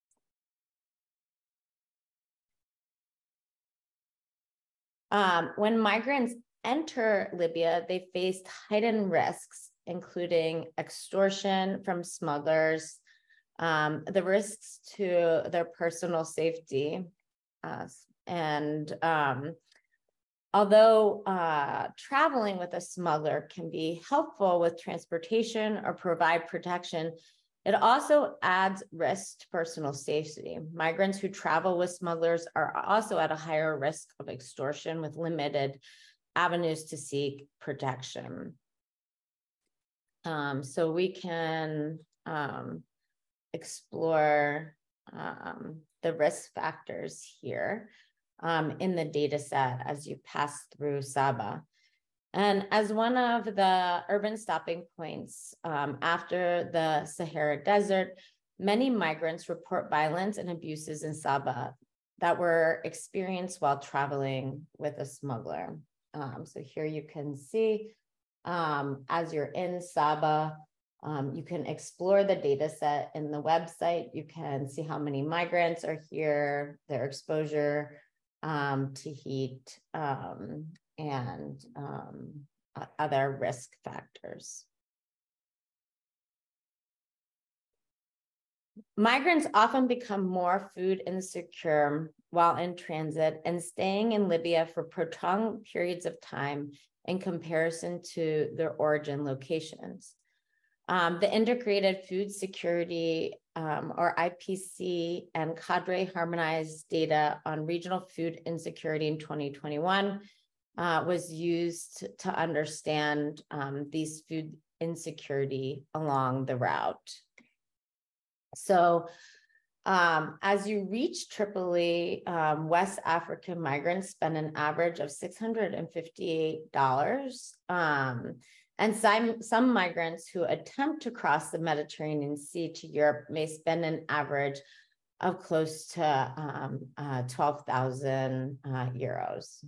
Um, when migrants enter Libya, they faced heightened risks, including extortion from smugglers, um, the risks to their personal safety, uh, and um, although uh, traveling with a smuggler can be helpful with transportation or provide protection, it also adds risk to personal safety. Migrants who travel with smugglers are also at a higher risk of extortion with limited avenues to seek protection. Um, so we can um, explore um, the risk factors here um, in the data set as you pass through Sabha. And as one of the urban stopping points um, after the Sahara Desert, many migrants report violence and abuses in Sabha that were experienced while traveling with a smuggler. Um, so here you can see um, as you're in Sabha, um, you can explore the data set in the website. You can see how many migrants are here, their exposure um, to heat um, and um, other risk factors. Migrants often become more food insecure while in transit and staying in Libya for prolonged periods of time in comparison to their origin locations. Um, the Integrated Food Security um, or IPC and Cadre harmonized data on regional food insecurity in 2021 uh, was used to understand um, these food insecurity along the route. So um, as you reach Tripoli, um, West African migrants spend an average of $658. Um, and some, some migrants who attempt to cross the Mediterranean Sea to Europe may spend an average of close to um, uh, 12,000 uh, euros.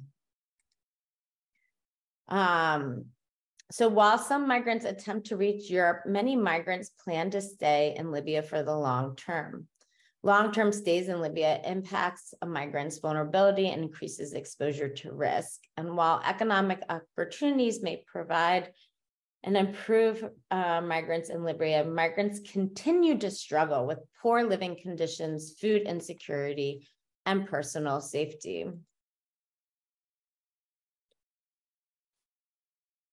Um, so while some migrants attempt to reach Europe, many migrants plan to stay in Libya for the long term. Long-term stays in Libya impacts a migrant's vulnerability and increases exposure to risk. And while economic opportunities may provide and improve uh, migrants in Libya, migrants continue to struggle with poor living conditions, food insecurity, and personal safety.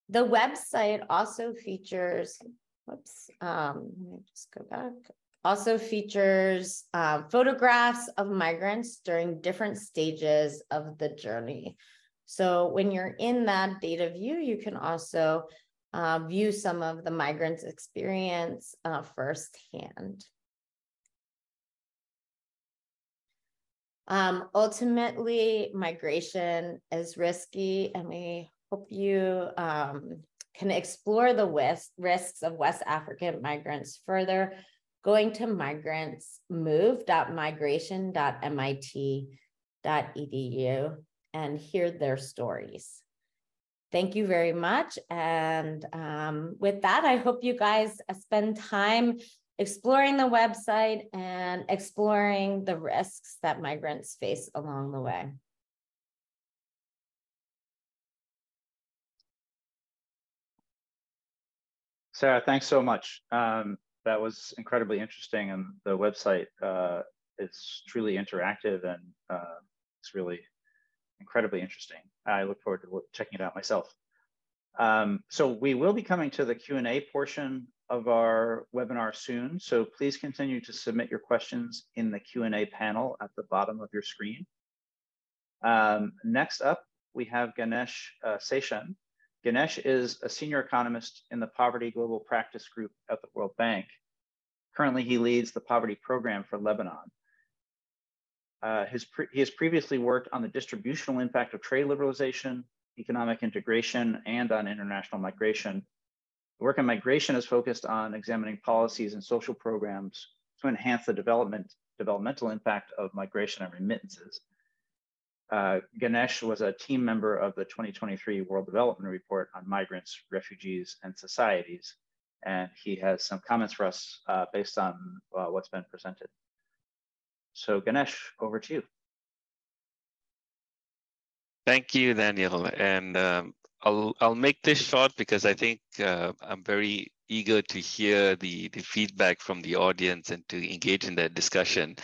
The website also features, whoops, um, let me just go back also features um, photographs of migrants during different stages of the journey. So when you're in that data view, you can also uh, view some of the migrants' experience uh, firsthand. Um, ultimately, migration is risky, and we hope you um, can explore the risks of West African migrants further going to migrants move.migration.mit.edu and hear their stories. Thank you very much. And um, with that, I hope you guys spend time exploring the website and exploring the risks that migrants face along the way. Sarah, thanks so much. Um, that was incredibly interesting, and the website uh, is truly interactive and uh, it's really incredibly interesting. I look forward to checking it out myself. Um, so we will be coming to the Q&A portion of our webinar soon. So please continue to submit your questions in the Q&A panel at the bottom of your screen. Um, next up, we have Ganesh uh, Seshan, Ganesh is a senior economist in the Poverty Global Practice Group at the World Bank. Currently, he leads the poverty program for Lebanon. Uh, he has previously worked on the distributional impact of trade liberalization, economic integration and on international migration. The work on migration is focused on examining policies and social programs to enhance the development, developmental impact of migration and remittances. Uh, Ganesh was a team member of the 2023 World Development Report on Migrants, Refugees, and Societies, and he has some comments for us uh, based on uh, what's been presented. So Ganesh, over to you. Thank you, Daniel. And um, I'll I'll make this short because I think uh, I'm very eager to hear the the feedback from the audience and to engage in that discussion.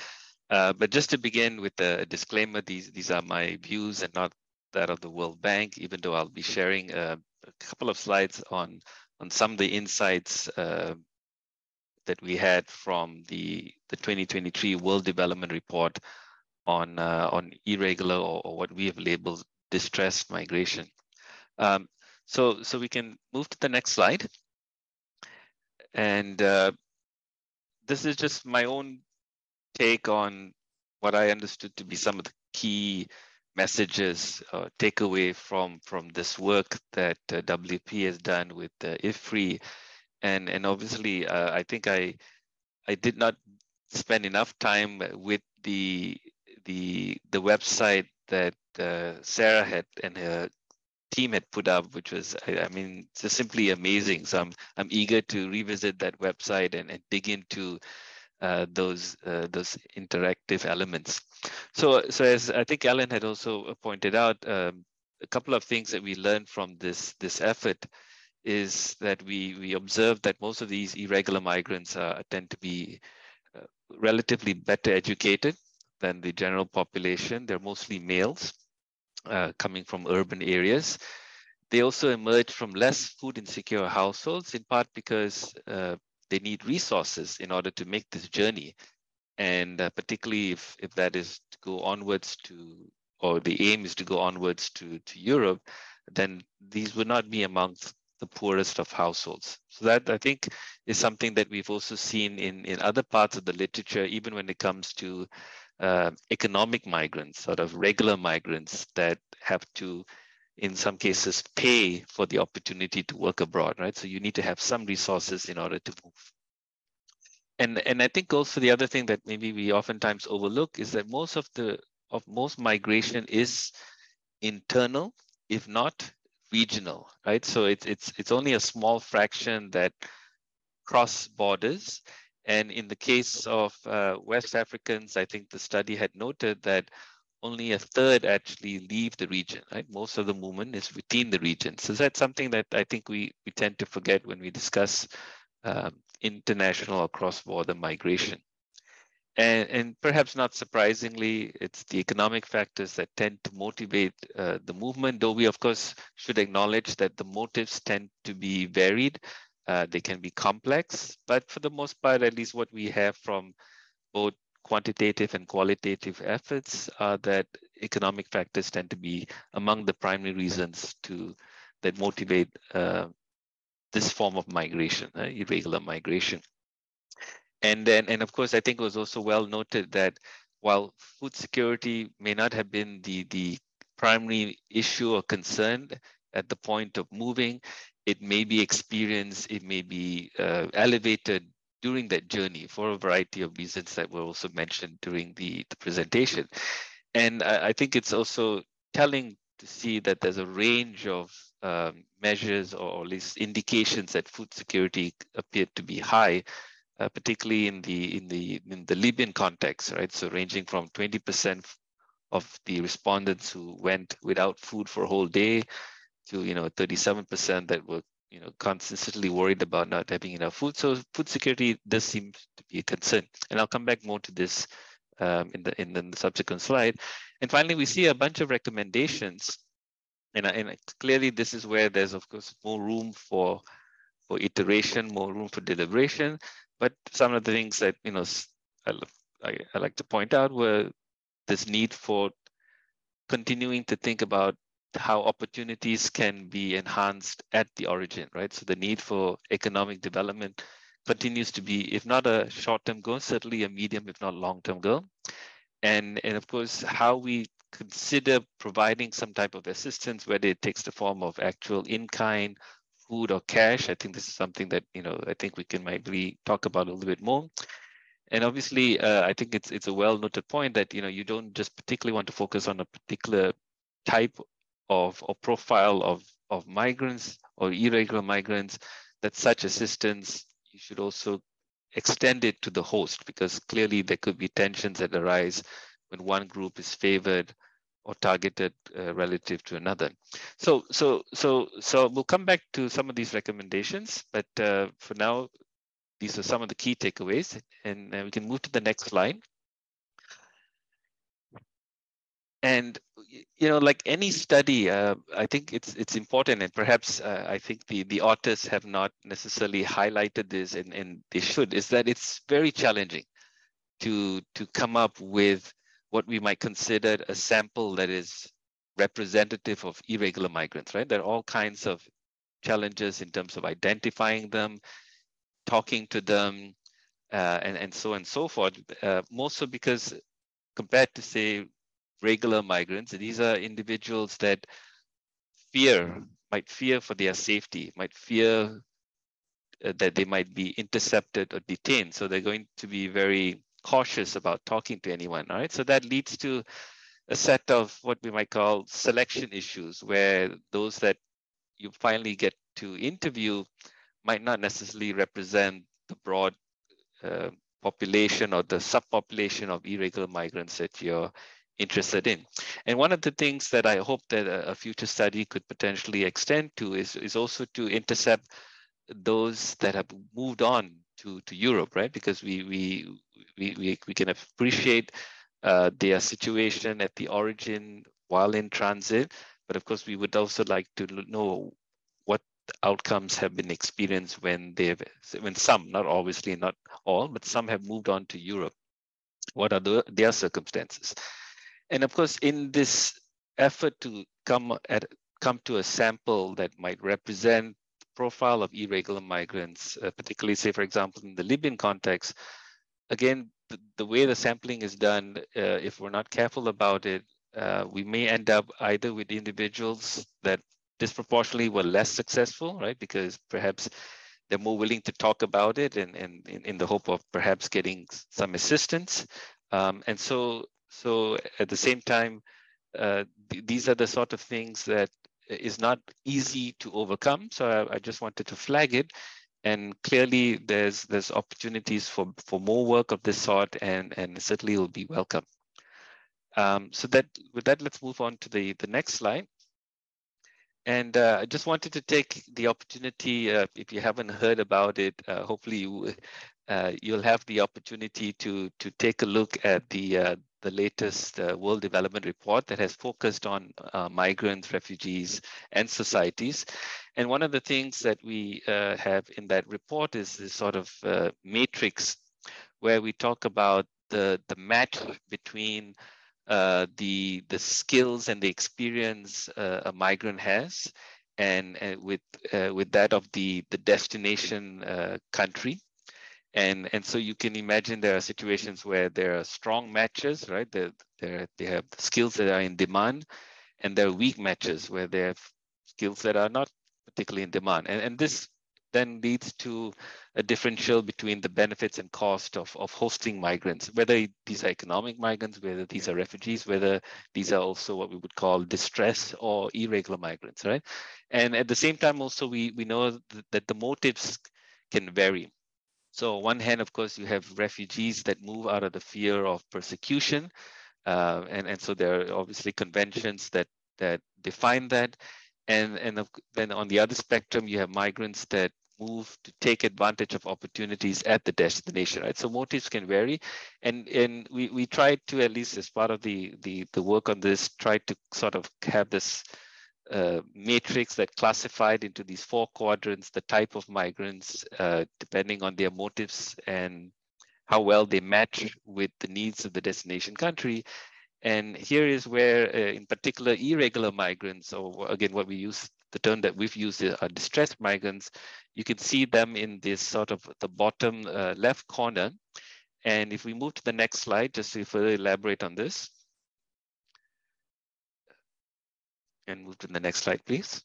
Uh, but just to begin with a disclaimer, these these are my views and not that of the World Bank. Even though I'll be sharing uh, a couple of slides on on some of the insights uh, that we had from the the 2023 World Development Report on uh, on irregular or, or, what we have labeled distressed migration. Um, so so we can move to the next slide, and uh, this is just my own take on what I understood to be some of the key messages uh, takeaway from from this work that uh, WP has done with uh, IFPRI, and and obviously uh, I think I I did not spend enough time with the the the website that uh, Sarah had and her team had put up, which was I, I, mean just simply amazing. So I'm I'm eager to revisit that website and, and dig into uh, those uh, those interactive elements. So so as I think Alan had also pointed out, um, a couple of things that we learned from this this effort is that we we observed that most of these irregular migrants uh, tend to be uh, relatively better educated than the general population. They're mostly males uh, coming from urban areas. They also emerge from less food insecure households, in part because uh, they need resources in order to make this journey. And uh, particularly if, if that is to go onwards to, or the aim is to go onwards to, to Europe, then these would not be amongst the poorest of households. So that I think is something that we've also seen in, in other parts of the literature, even when it comes to uh, economic migrants, sort of regular migrants that have to, in some cases, pay for the opportunity to work abroad, right? So you need to have some resources in order to move. And, and I think also the other thing that maybe we oftentimes overlook is that most of the of most migration is internal, if not regional, right? So it's it's it's only a small fraction that cross borders and in the case of uh, West Africans, I think the study had noted that only a third actually leave the region, right? Most of the movement is within the region. So that's something that I think we, we tend to forget when we discuss um, international or cross-border migration. And, and, perhaps not surprisingly, it's the economic factors that tend to motivate uh, the movement, though we of course should acknowledge that the motives tend to be varied. Uh, they can be complex, but for the most part, at least what we have from both quantitative and qualitative efforts are that economic factors tend to be among the primary reasons to that motivate uh, this form of migration, uh, irregular migration. And then, and of course, I think it was also well noted that while food security may not have been the, the primary issue or concern at the point of moving, it may be experienced, it may be uh, elevated during that journey for a variety of reasons that were also mentioned during the, the presentation. And I, I, think it's also telling to see that there's a range of um, measures or at least indications that food security appeared to be high, uh, particularly in the in the in the Libyan context, right? So ranging from 20% of the respondents who went without food for a whole day to you know 37% that were you know consistently worried about not having enough food. So food security does seem to be a concern, and I'll come back more to this um, in the in the subsequent slide. And finally, we see a bunch of recommendations, and, and clearly this is where there's of course more room for for iteration, more room for deliberation. But some of the things that you know I, I, I like to point out were this need for continuing to think about how opportunities can be enhanced at the origin, right? So the need for economic development continues to be, if not a short-term goal, certainly a medium, if not long-term goal. And, and of course, how we consider providing some type of assistance, whether it takes the form of actual in-kind, food or cash. I think this is something that, you know, I think we can maybe talk about a little bit more. And obviously, uh, I think it's it's a well noted point that you know you don't just particularly want to focus on a particular type of or profile of of migrants or irregular migrants. That such assistance you should also extend it to the host because clearly there could be tensions that arise when one group is favored or targeted uh, relative to another. So, so, so, so we'll come back to some of these recommendations, but uh, for now, these are some of the key takeaways, and uh, we can move to the next slide. And you know, like any study, uh, I think it's it's important, and perhaps uh, I think the the authors have not necessarily highlighted this, and and they should, is that it's very challenging to to come up with what we might consider a sample that is representative of irregular migrants, right? There are all kinds of challenges in terms of identifying them, talking to them, uh, and, and so on and so forth. Uh, so because compared to say regular migrants, these are individuals that fear, might fear for their safety, might fear uh, that they might be intercepted or detained. So they're going to be very cautious about talking to anyone, all right? So that leads to a set of what we might call selection issues, where those that you finally get to interview might not necessarily represent the broad uh, population or the subpopulation of irregular migrants that you're interested in. And one of the things that I hope that a, a future study could potentially extend to is, is also to intercept those that have moved on to, to Europe, right? Because we, we, we, we, we can appreciate uh, their situation at the origin while in transit. But of course, we would also like to know what outcomes have been experienced when they've, when some, not obviously not all, but some have moved on to Europe. What are the, their circumstances? And of course, in this effort to come at come to a sample that might represent profile of irregular migrants, uh, particularly say, for example, in the Libyan context, again, the, the way the sampling is done, uh, if we're not careful about it, uh, we may end up either with individuals that disproportionately were less successful, right? Because perhaps they're more willing to talk about it and, and in, in the hope of perhaps getting some assistance. Um, and so, so at the same time, uh, th these are the sort of things that is not easy to overcome. So I, I, just wanted to flag it. And clearly there's there's opportunities for, for more work of this sort and, and certainly will be welcome. Um, so that with that, let's move on to the, the next slide. And uh, I just wanted to take the opportunity, uh, if you haven't heard about it, uh, hopefully you, uh, you'll have the opportunity to, to take a look at the, uh, the latest uh, World Development Report that has focused on uh, migrants, refugees, and societies. And one of the things that we uh, have in that report is this sort of uh, matrix where we talk about the, the match between uh, the, the skills and the experience a migrant has and, and with, with that of the, the destination country and and so you can imagine there are situations where there are strong matches right they they have skills that are in demand and there are weak matches where they have skills that are not particularly in demand and, and this then leads to a differential between the benefits and cost of, of hosting migrants, whether these are economic migrants, whether these are refugees, whether these are also what we would call distress or irregular migrants, right? And at the same time, also, we, we know that the motives can vary. So on one hand, of course, you have refugees that move out of the fear of persecution. Uh, and, and so there are obviously conventions that, that define that. And, and then on the other spectrum, you have migrants that move to take advantage of opportunities at the destination, right? So motives can vary. And, and we, we tried to, at least as part of the, the, the work on this, try to sort of have this uh, matrix that classified into these four quadrants the type of migrants uh, depending on their motives and how well they match with the needs of the destination country. And here is where, uh, in particular, irregular migrants, or again, what we use, the term that we've used are distressed migrants. You can see them in this sort of the bottom uh, left corner. And if we move to the next slide, just to further elaborate on this, And move to the next slide, please.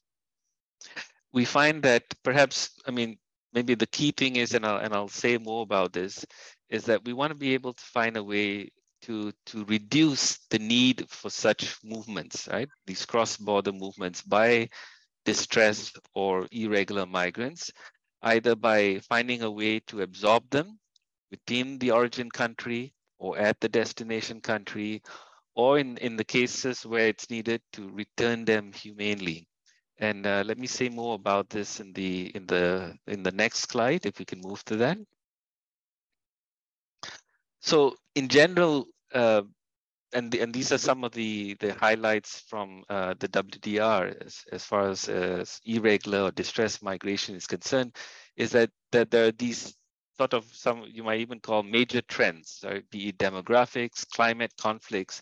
We find that perhaps, I mean, maybe the key thing is, and I'll, and I'll say more about this, is that we want to be able to find a way to, to reduce the need for such movements, right? These cross-border movements by distressed or irregular migrants, either by finding a way to absorb them within the origin country or at the destination country, or in, in the cases where it's needed to return them humanely. And uh, let me say more about this in the in the in the next slide, if we can move to that. So in general, uh, and the, and these are some of the the highlights from uh, the WDR as, as far as, as irregular or distressed migration is concerned, is that that there are these sort of some you might even call major trends, right? be it demographics, climate conflicts,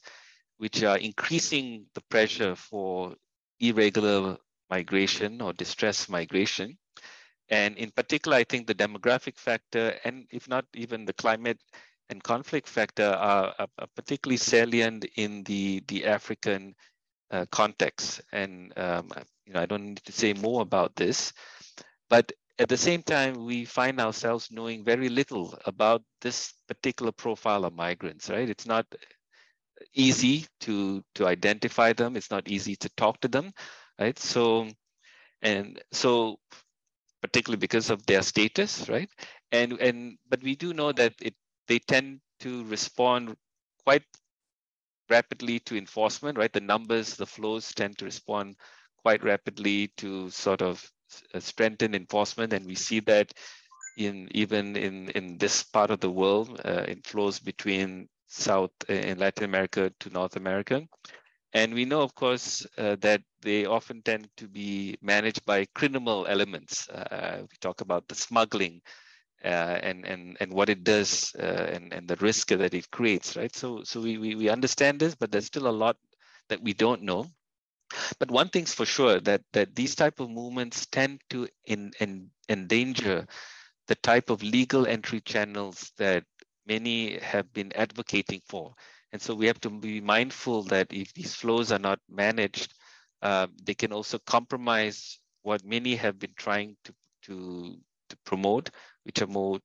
which are increasing the pressure for irregular migration or distressed migration. And in particular, I think the demographic factor, and if not even the climate and conflict factor are, are particularly salient in the, the African uh, context. And um, you know, I don't need to say more about this, but at the same time, we find ourselves knowing very little about this particular profile of migrants, right? It's not easy to, to identify them. It's not easy to talk to them, right? So, and so particularly because of their status, right? And, and, but we do know that it they tend to respond quite rapidly to enforcement, right? The numbers, the flows tend to respond quite rapidly to sort of uh, strengthen enforcement. And we see that in even in, in this part of the world, uh, in flows between South in uh, Latin America to North America. And we know, of course, uh, that they often tend to be managed by criminal elements. Uh, we talk about the smuggling, uh, and and and what it does uh, and and the risk that it creates, right? So so we, we we understand this, but there's still a lot that we don't know. But one thing's for sure that that these type of movements tend to in, in endanger the type of legal entry channels that many have been advocating for. And so we have to be mindful that if these flows are not managed, uh, they can also compromise what many have been trying to, to, to promote, which are more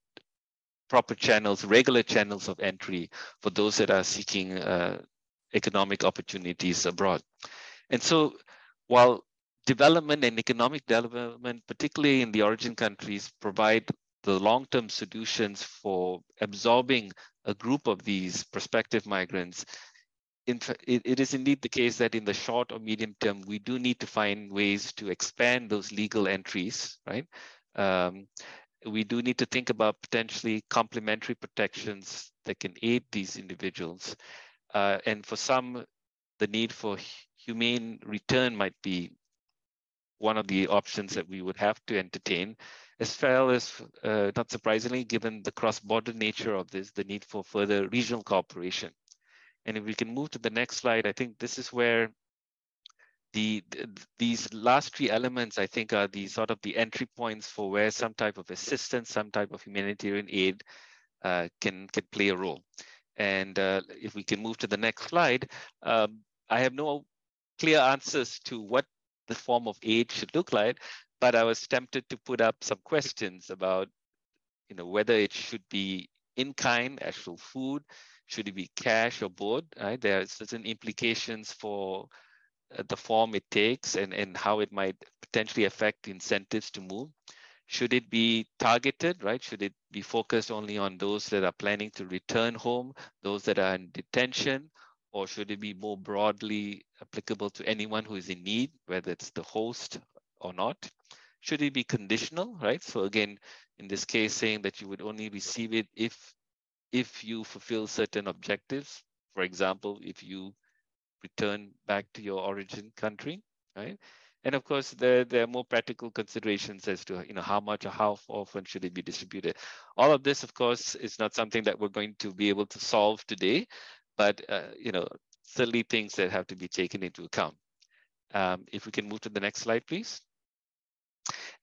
proper channels, regular channels of entry for those that are seeking uh, economic opportunities abroad. And so while development and economic development, particularly in the origin countries, provide the long-term solutions for absorbing a group of these prospective migrants, it is indeed the case that in the short or medium term, we do need to find ways to expand those legal entries, right? Um, we do need to think about potentially complementary protections that can aid these individuals. Uh, and for some, the need for humane return might be one of the options that we would have to entertain, as well as, uh, not surprisingly, given the cross-border nature of this, the need for further regional cooperation. And if we can move to the next slide, I think this is where the, these last three elements, I think, are the sort of the entry points for where some type of assistance, some type of humanitarian aid uh, can can play a role. And uh, if we can move to the next slide, um, I have no clear answers to what the form of aid should look like, but I was tempted to put up some questions about, you know, whether it should be in kind, actual food, should it be cash or board, Right? There are certain implications for uh, the form it takes and, and how it might potentially affect incentives to move. Should it be targeted, right? Should it be focused only on those that are planning to return home, those that are in detention, or should it be more broadly applicable to anyone who is in need, whether it's the host or not? Should it be conditional, right? So again, in this case, saying that you would only receive it if if you fulfill certain objectives. For example, if you return back to your origin country, right? And of course, there, there are more practical considerations as to you know how much or how often should it be distributed. All of this, of course, is not something that we're going to be able to solve today, but uh, you know certainly things that have to be taken into account. Um, if we can move to the next slide, please.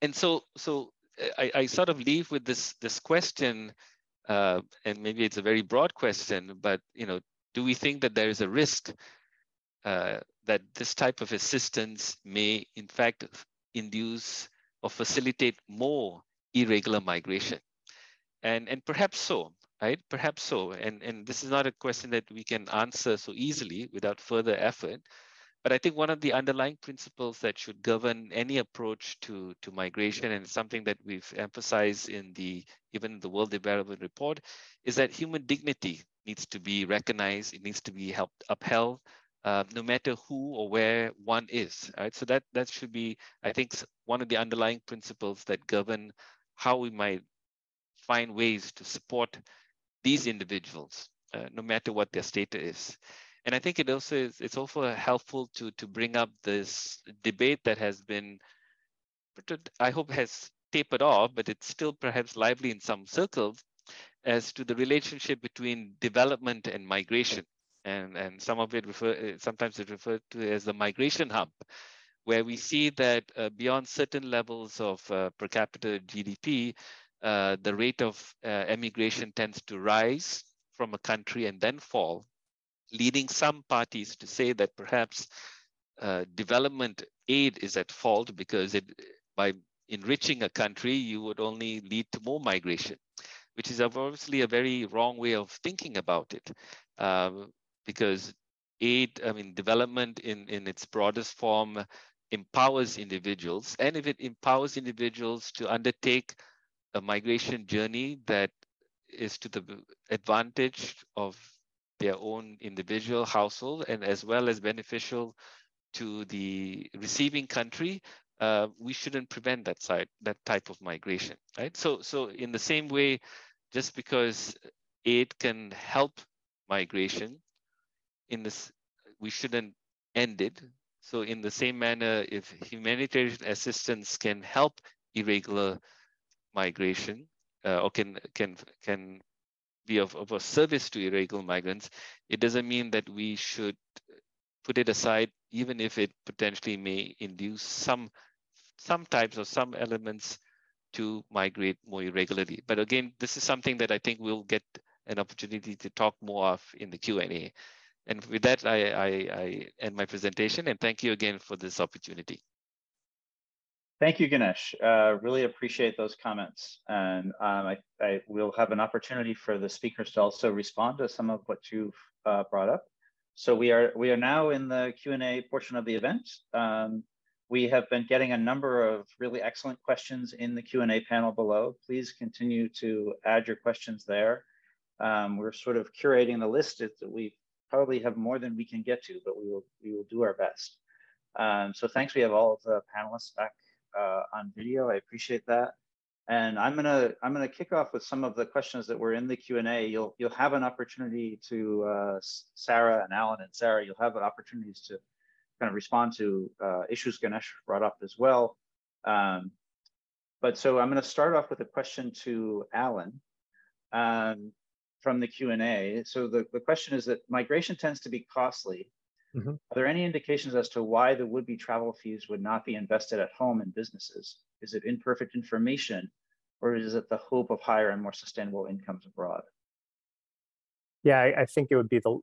And so, so I, I sort of leave with this this question, uh, and maybe it's a very broad question, but you know, do we think that there is a risk uh, that this type of assistance may, in fact, induce or facilitate more irregular migration. And, and perhaps so, right? Perhaps so. And, and this is not a question that we can answer so easily without further effort. But I think one of the underlying principles that should govern any approach to, to migration, and something that we've emphasized in the even the World Development Report, is that human dignity needs to be recognized. It needs to be helped upheld, uh, no matter who or where one is. Right. So that that should be, I think, one of the underlying principles that govern how we might find ways to support these individuals, uh, no matter what their status is. And I think it also is, it's also helpful to to bring up this debate that has been, I hope has tapered off, but it's still perhaps lively in some circles as to the relationship between development and migration. And, and some of it refer, sometimes it's referred to as the migration hump, where we see that uh, beyond certain levels of uh, per capita GDP, uh, the rate of uh, emigration tends to rise from a country and then fall leading some parties to say that perhaps uh, development aid is at fault because it, by enriching a country, you would only lead to more migration, which is obviously a very wrong way of thinking about it. Um, because aid, I mean, development in, in its broadest form empowers individuals. And if it empowers individuals to undertake a migration journey that is to the advantage of their own individual household and as well as beneficial to the receiving country, uh, we shouldn't prevent that side, that type of migration, right? So, so in the same way, just because aid can help migration, in this, we shouldn't end it. So, in the same manner, if humanitarian assistance can help irregular migration, uh, or can can can be of, of a service to irregular migrants, it doesn't mean that we should put it aside, even if it potentially may induce some some types or some elements to migrate more irregularly. But again, this is something that I think we'll get an opportunity to talk more of in the Q&A. And with that, I, I, I end my presentation and thank you again for this opportunity. Thank you, Ganesh. Uh, really appreciate those comments. And um, I, I, will have an opportunity for the speakers to also respond to some of what you've uh, brought up. So we are we are now in the Q&A portion of the event. Um, we have been getting a number of really excellent questions in the Q&A panel below. Please continue to add your questions there. Um, we're sort of curating the list. It's, we probably have more than we can get to, but we will we will do our best. Um, so thanks. We have all of the panelists back uh, on video. I appreciate that. And I'm gonna I'm gonna kick off with some of the questions that were in the Q and A. You'll you'll have an opportunity to uh, Sarah and Alan and Sarah. You'll have opportunities to kind of respond to uh, issues Ganesh brought up as well. Um, but so I'm going to start off with a question to Alan um, from the Q and A. So the, the question is that migration tends to be costly Mm-hmm. Are there any indications as to why the would-be travel fees would not be invested at home in businesses? Is it imperfect information, or is it the hope of higher and more sustainable incomes abroad? Yeah, I, I think it would be the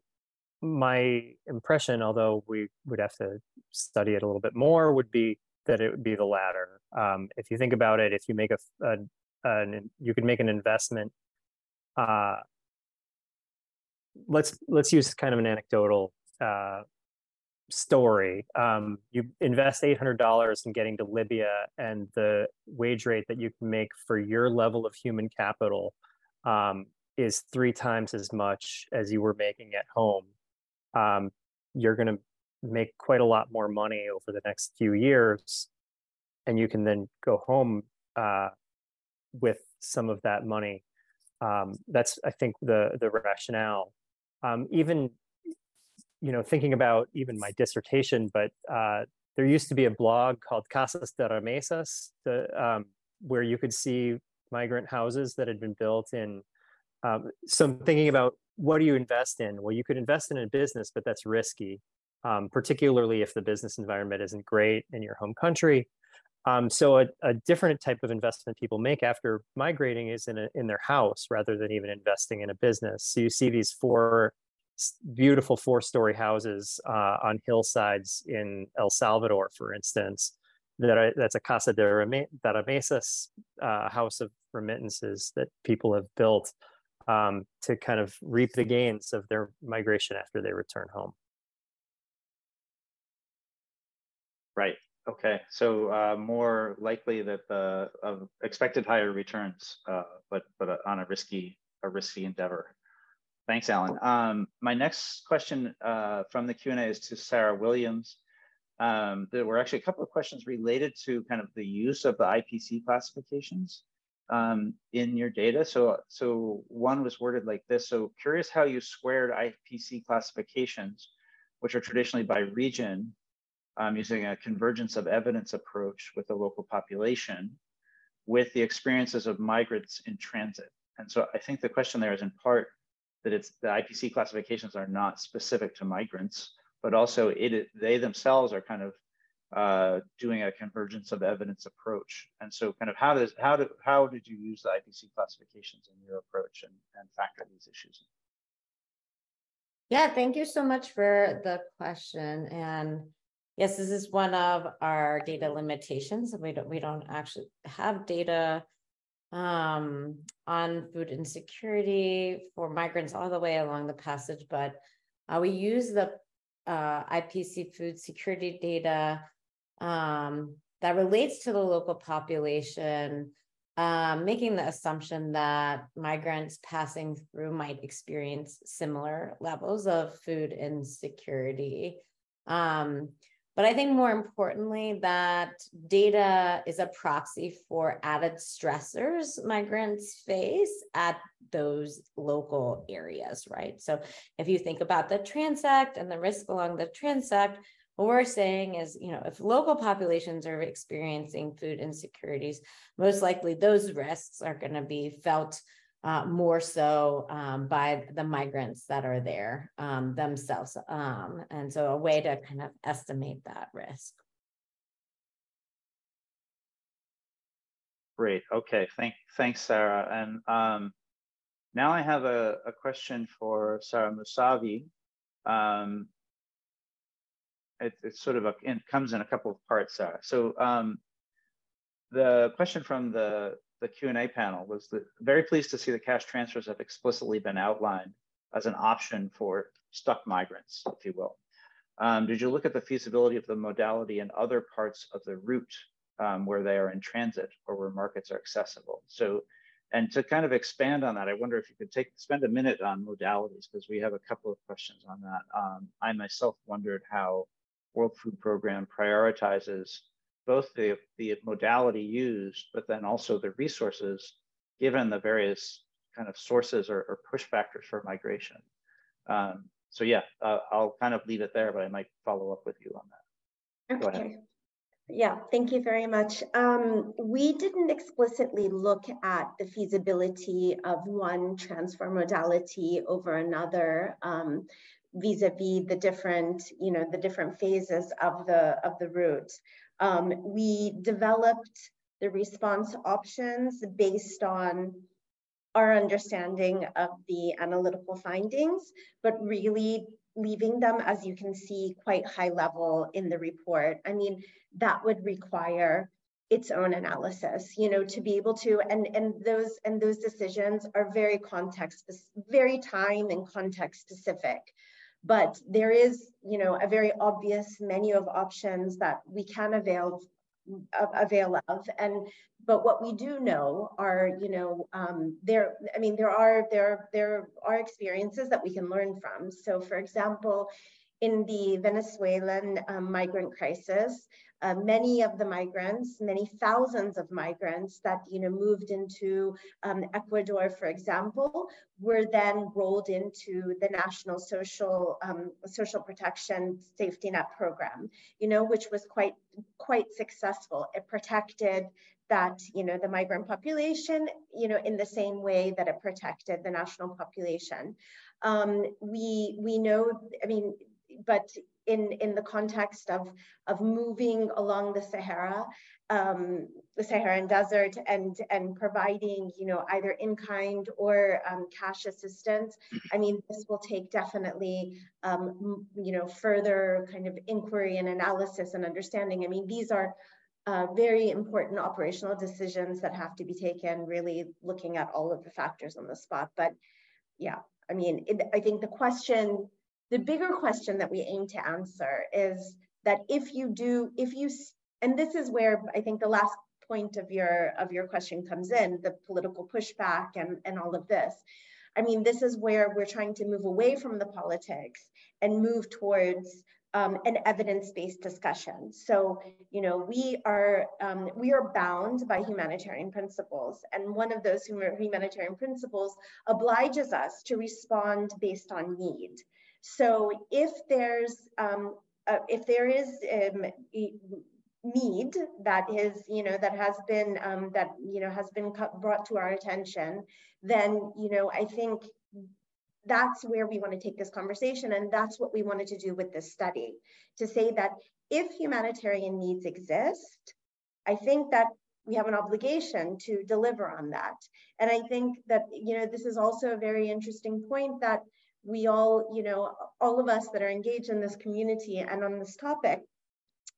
my impression, although we would have to study it a little bit more, would be that it would be the latter. Um, if you think about it, if you make a, a an, you could make an investment. Uh, let's let's use kind of an anecdotal uh, story. Um, you invest $800 in getting to Libya, and the wage rate that you can make for your level of human capital um, is three times as much as you were making at home. Um, you're going to make quite a lot more money over the next few years, and you can then go home uh, with some of that money. Um, that's, I think, the the rationale. Um, even you know, thinking about even my dissertation, but uh, there used to be a blog called Casas de Remesas, the, um, where you could see migrant houses that had been built in. Um, so I'm thinking about what do you invest in? Well, you could invest in a business, but that's risky, um, particularly if the business environment isn't great in your home country. Um, so a, a, different type of investment people make after migrating is in a, in their house rather than even investing in a business. So you see these four beautiful four-story houses uh, on hillsides in El Salvador, for instance. That are, that's a Casa de Remesas uh, house of remittances that people have built um, to kind of reap the gains of their migration after they return home. Right. Okay. So uh, more likely that the uh, expected higher returns, uh, but but on a risky a risky endeavor. Thanks, Alan. Um, my next question uh, from the Q&A is to Sarah Williams. Um, there were actually a couple of questions related to kind of the use of the IPC classifications um, in your data. So, so one was worded like this. So curious how you squared IPC classifications, which are traditionally by region, um, using a convergence of evidence approach with the local population with the experiences of migrants in transit. And so I think the question there is in part that it's the IPC classifications are not specific to migrants, but also it they themselves are kind of uh, doing a convergence of evidence approach. And so kind of how does how did how did you use the IPC classifications in your approach and, and factor these issues? Yeah, thank you so much for the question. And yes, this is one of our data limitations. We don't we don't actually have data um, on food insecurity for migrants all the way along the passage, but uh, we use the uh, IPC food security data um, that relates to the local population, um, making the assumption that migrants passing through might experience similar levels of food insecurity. Um, but I think more importantly, that data is a proxy for added stressors migrants face at those local areas, right? So if you think about the transect and the risk along the transect, what we're saying is, you know, if local populations are experiencing food insecurities, most likely those risks are going to be felt uh, more so um, by the migrants that are there um, themselves. Um, and so a way to kind of estimate that risk. Great. Okay. Thank, thanks, Sarah. And um, now I have a, a question for Sarah Moussavi. Um, it, it's sort of a, it comes in a couple of parts, Sarah. So um, the question from the the Q&A panel was that very pleased to see that cash transfers have explicitly been outlined as an option for stuck migrants, if you will. Um, did you look at the feasibility of the modality in other parts of the route um, where they are in transit or where markets are accessible? So, and to kind of expand on that, I wonder if you could take spend a minute on modalities because we have a couple of questions on that. Um, I myself wondered how World Food Program prioritizes both the, the modality used, but then also the resources given the various kind of sources or, or push factors for migration. Um, so yeah, uh, I'll kind of leave it there, but I might follow up with you on that. Okay. Yeah, thank you very much. Um, we didn't explicitly look at the feasibility of one transfer modality over another um, vis-a-vis the different, you know, the different phases of the of the route. Um, we developed the response options based on our understanding of the analytical findings, but really leaving them, as you can see, quite high level in the report. I mean, that would require its own analysis, you know, to be able to, and, and those and those decisions are very context, very time and context specific but there is you know a very obvious menu of options that we can avail avail of. And but what we do know are you know um, there i mean there are there there are experiences that we can learn from. So for example in the venezuelan um, migrant crisis uh, many of the migrants, many thousands of migrants that you know moved into um, Ecuador, for example, were then rolled into the national social um, social protection safety net program. You know, which was quite quite successful. It protected that you know the migrant population, you know, in the same way that it protected the national population. Um, we we know, I mean, but in, in the context of, of moving along the Sahara, um, the Saharan desert and, and providing, you know, either in-kind or um, cash assistance, I mean, this will take definitely, um, you know, further kind of inquiry and analysis and understanding. I mean, these are uh, very important operational decisions that have to be taken, really looking at all of the factors on the spot. But yeah, I mean, it, I think the question, the bigger question that we aim to answer is that if you do, if you, and this is where I think the last point of your of your question comes in, the political pushback and, and all of this. I mean, this is where we're trying to move away from the politics and move towards um, an evidence-based discussion. So, you know, we are um, we are bound by humanitarian principles, and one of those humanitarian principles obliges us to respond based on need. So, if there's um, uh, if there is um, need that is you know that has been um, that you know has been brought to our attention, then you know I think that's where we want to take this conversation. And that's what we wanted to do with this study to say that if humanitarian needs exist, I think that we have an obligation to deliver on that. And I think that, you know, this is also a very interesting point that we all, you know, all of us that are engaged in this community and on this topic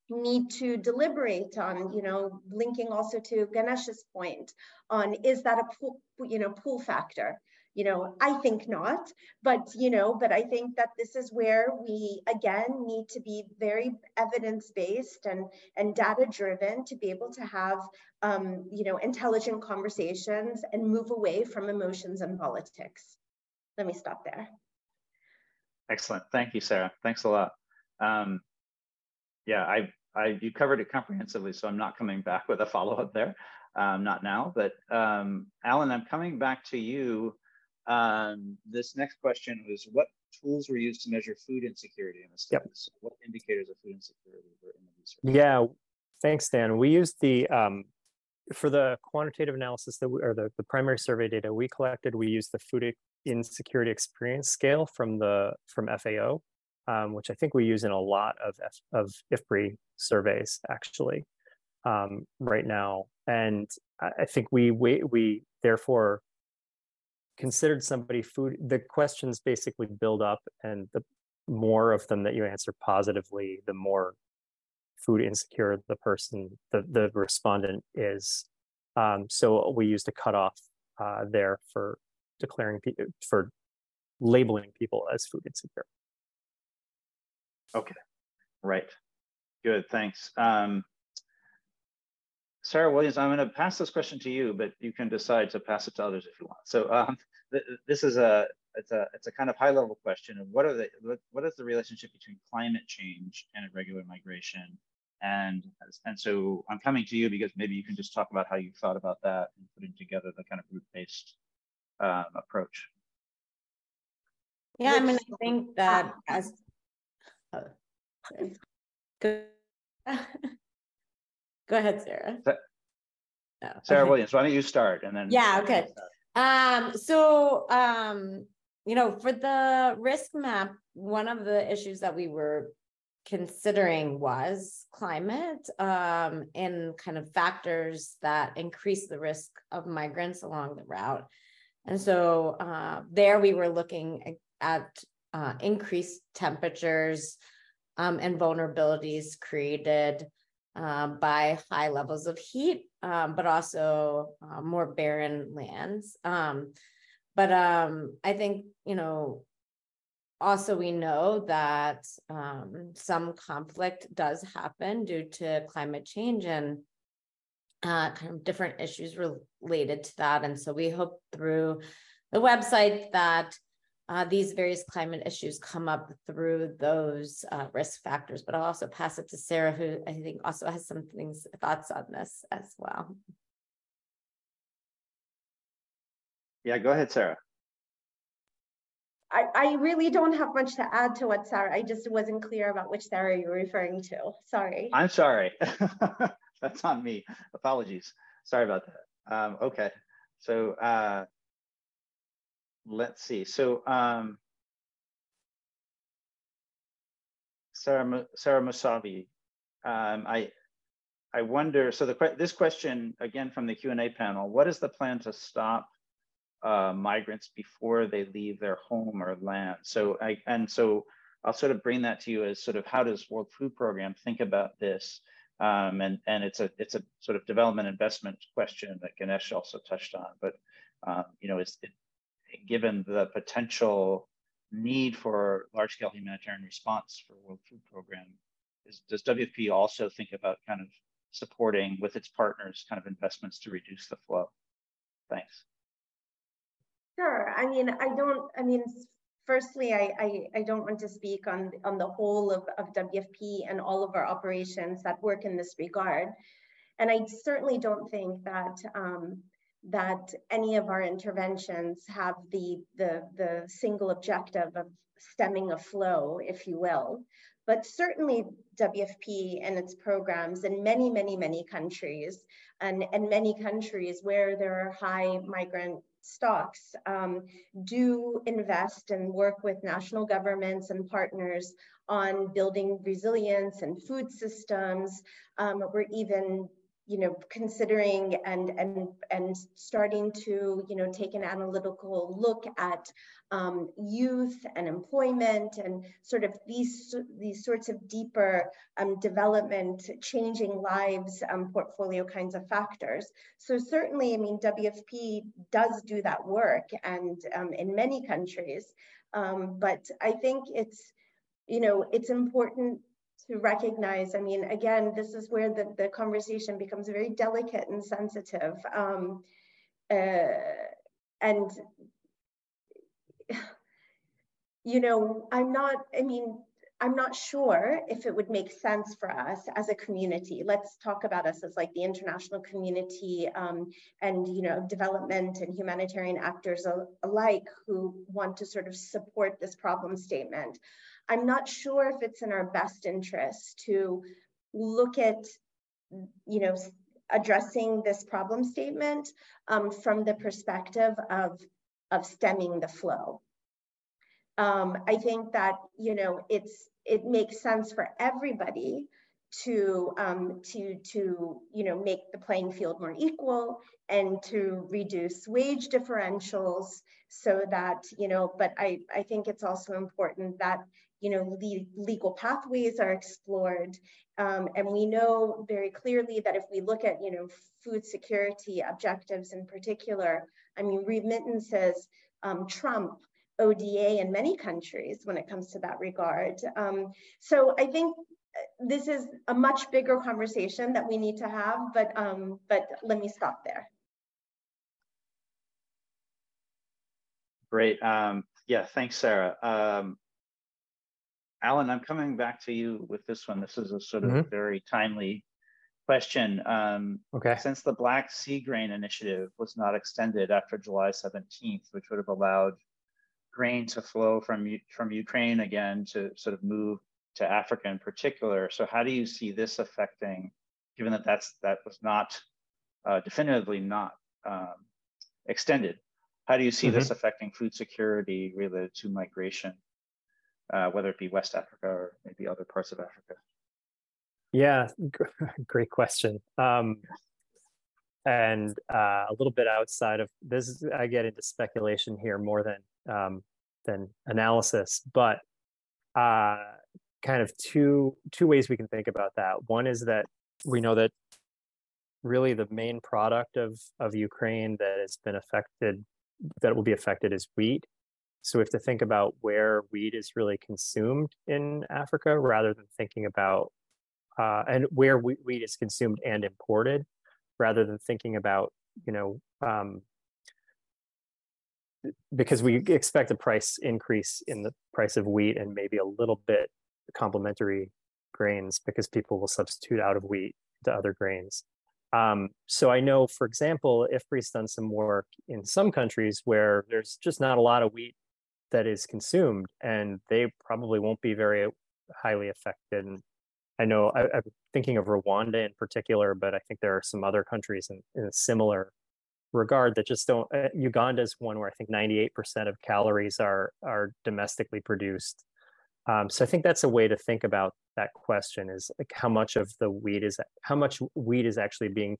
need to deliberate on, you know, linking also to Ganesh's point on is that a pool, you know, pull factor? you know i think not but you know but i think that this is where we again need to be very evidence based and and data driven to be able to have um, you know intelligent conversations and move away from emotions and politics let me stop there excellent thank you sarah thanks a lot um, yeah i I, you covered it comprehensively, so I'm not coming back with a follow up there, um, not now. But um, Alan, I'm coming back to you um, this next question was what tools were used to measure food insecurity in the studies? Yep. So what indicators of food insecurity were in the research? Yeah, thanks, Dan. We used the, um, for the quantitative analysis that we, or the, the primary survey data we collected, we used the food insecurity experience scale from the, from FAO, um, which I think we use in a lot of, F, of IFPRI surveys actually um, right now. And I think we, we, we therefore considered somebody food the questions basically build up and the more of them that you answer positively the more food insecure the person the, the respondent is um, so we used a cutoff uh, there for declaring for labeling people as food insecure. Okay. Right. Good thanks. Um, Sarah Williams, I'm going to pass this question to you, but you can decide to pass it to others if you want. So um, th this is a it's a it's a kind of high level question of what are the what, is the relationship between climate change and irregular migration, and and so I'm coming to you because maybe you can just talk about how you thought about that and putting together the kind of route based um, approach. Yeah, I mean, I think that as uh, good. Go ahead, Sarah. No, Sarah okay. Williams, why don't you start and then? Yeah, okay. Um, so, um, you know, for the risk map, one of the issues that we were considering was climate um, and kind of factors that increase the risk of migrants along the route. And so uh, there we were looking at uh, increased temperatures um, and vulnerabilities created uh, by high levels of heat, um, but also uh, more barren lands. Um, but um, I think, you know, also we know that um, some conflict does happen due to climate change and uh, kind of different issues related to that. And so we hope through the website that uh, these various climate issues come up through those uh, risk factors. But I'll also pass it to Sarah, who I think also has some things thoughts on this as well. Yeah, go ahead, Sarah. I, I really don't have much to add to what Sarah, I just wasn't clear about which Sarah you're referring to. Sorry. I'm sorry. That's on me. Apologies. Sorry about that. Um, okay. So uh, let's see. So um, Sarah, Sarah Moussavi, um, I, I wonder, so the, this question, again, from the Q&A panel, what is the plan to stop uh, migrants before they leave their home or land? So, I, and so I'll sort of bring that to you as sort of how does World Food Program think about this? Um, and, and it's a, it's a sort of development investment question that Ganesh also touched on, but um, you know, is it, given the potential need for large scale humanitarian response for World Food Program, is, does WFP also think about kind of supporting with its partners kind of investments to reduce the flow? Thanks. Sure. I mean, I don't, I mean, firstly, I, I, I, don't want to speak on, on the whole of, of WFP and all of our operations that work in this regard. And I certainly don't think that um, that any of our interventions have the, the, the single objective of stemming a flow, if you will. But certainly WFP and its programs in many, many, many countries and, and many countries where there are high migrant stocks um, do invest and work with national governments and partners on building resilience and food systems. Um, we're even you know considering and and and starting to you know take an analytical look at um, youth and employment and sort of these these sorts of deeper um, development changing lives um, portfolio kinds of factors. So certainly i mean wfp does do that work and um, in many countries. Um, but i think it's you know it's important to recognize, I mean, again, this is where the, the conversation becomes very delicate and sensitive. Um, uh, and, you know, I'm not, I mean, I'm not sure if it would make sense for us as a community. Let's talk about us as like the international community um, and you know development and humanitarian actors alike who want to sort of support this problem statement. I'm not sure if it's in our best interest to look at, you know, addressing this problem statement um, from the perspective of, of stemming the flow. Um, I think that, you know, it's, it makes sense for everybody to um, to to you know make the playing field more equal and to reduce wage differentials so that you know but I I think it's also important that you know, le legal pathways are explored. Um, and we know very clearly that if we look at, you know, food security objectives in particular, I mean, remittances um, trump ODA in many countries when it comes to that regard. Um, so I think uh, this is a much bigger conversation that we need to have, but, um, but let me stop there. Great. Um, yeah, thanks, Sarah. Um, Alan, I'm coming back to you with this one. This is a sort of mm -hmm. very timely question. Um, okay. Since the Black Sea Grain Initiative was not extended after July 17th, which would have allowed grain to flow from from Ukraine again to sort of move to Africa in particular. So how do you see this affecting, given that that's that was not uh, definitively not um, extended? How do you see mm -hmm. this affecting food security related to migration? Uh, whether it be West Africa or maybe other parts of Africa? Yeah, great question. Um, and uh, a little bit outside of this, I get into speculation here more than um, than analysis, but uh, kind of two two ways we can think about that. One is that we know that really the main product of of Ukraine that has been affected that will be affected is wheat so we have to think about where wheat is really consumed in Africa rather than thinking about uh, and where wheat is consumed and imported rather than thinking about, you know, um, because we expect a price increase in the price of wheat and maybe a little bit complementary grains because people will substitute out of wheat to other grains. Um, so I know, for example, IFPRI's done some work in some countries where there's just not a lot of wheat that is consumed and they probably won't be very highly affected and i know I, am thinking of rwanda in particular but i think there are some other countries in, in a similar regard that just don't uh, uganda is one where i think 98% of calories are are domestically produced Um, so I think that's a way to think about that question is like how much of the wheat is how much wheat is actually being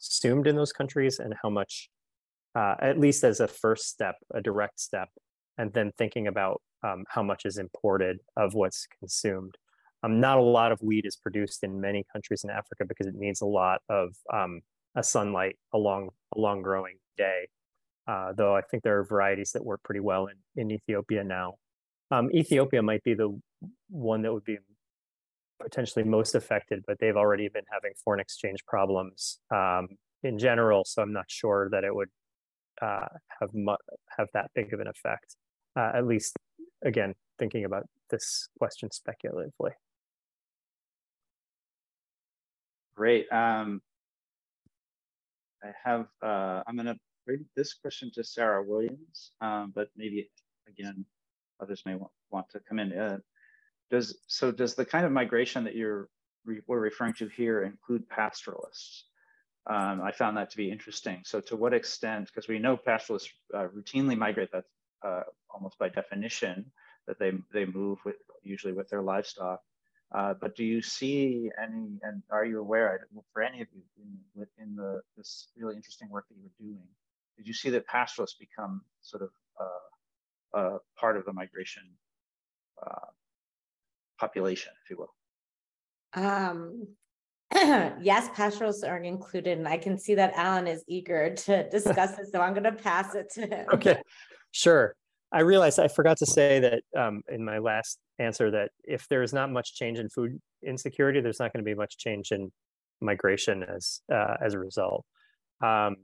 consumed in those countries and how much uh, at least as a first step a direct step and then thinking about um, how much is imported of what's consumed um, not a lot of wheat is produced in many countries in africa because it needs a lot of um, a sunlight along a long growing day uh, though i think there are varieties that work pretty well in, in ethiopia now um, ethiopia might be the one that would be potentially most affected, but they've already been having foreign exchange problems um, in general. So I'm not sure that it would uh, have mu- have that big of an effect. Uh, at least, again, thinking about this question speculatively. Great. Um, I have. Uh, I'm going to bring this question to Sarah Williams, um, but maybe again, others may want, want to come in. Uh, does so does the kind of migration that you're re, we're referring to here include pastoralists? Um, I found that to be interesting. So to what extent, because we know pastoralists uh, routinely migrate, that's uh, almost by definition that they they move with usually with their livestock. Uh, but do you see any, and are you aware for any of you in, in the this really interesting work that you were doing? Did you see that pastoralists become sort of uh, uh, part of the migration uh, population, if you will? Um, yes, pastoralists are included, and I can see that Alan is eager to discuss it, so I'm going to pass it to him. Okay, sure. I realized I forgot to say that um, in my last answer that if there's not much change in food insecurity, there's not going to be much change in migration as uh, as a result. Um,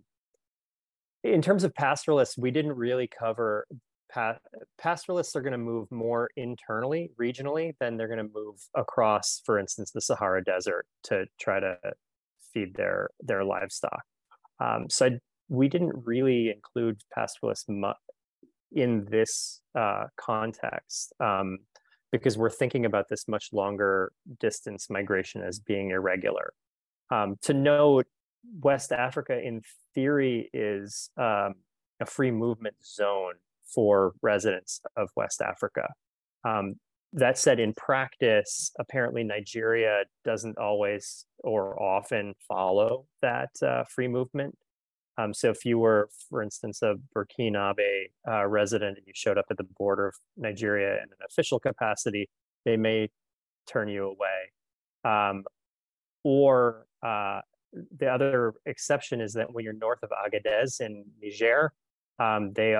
in terms of pastoralists, we didn't really cover pa- pastoralists are going to move more internally, regionally, than they're going to move across, for instance, the Sahara Desert to try to feed their their livestock. Um, so I, we didn't really include pastoralists mu- in this uh, context um, because we're thinking about this much longer distance migration as being irregular. Um, to note, West Africa, in theory, is um, a free movement zone for residents of West Africa. Um, that said, in practice, apparently Nigeria doesn't always or often follow that uh, free movement. Um, so if you were, for instance, a Burkinabe uh, resident and you showed up at the border of Nigeria in an official capacity, they may turn you away. Um, or uh, the other exception is that when you're north of Agadez in Niger, um, they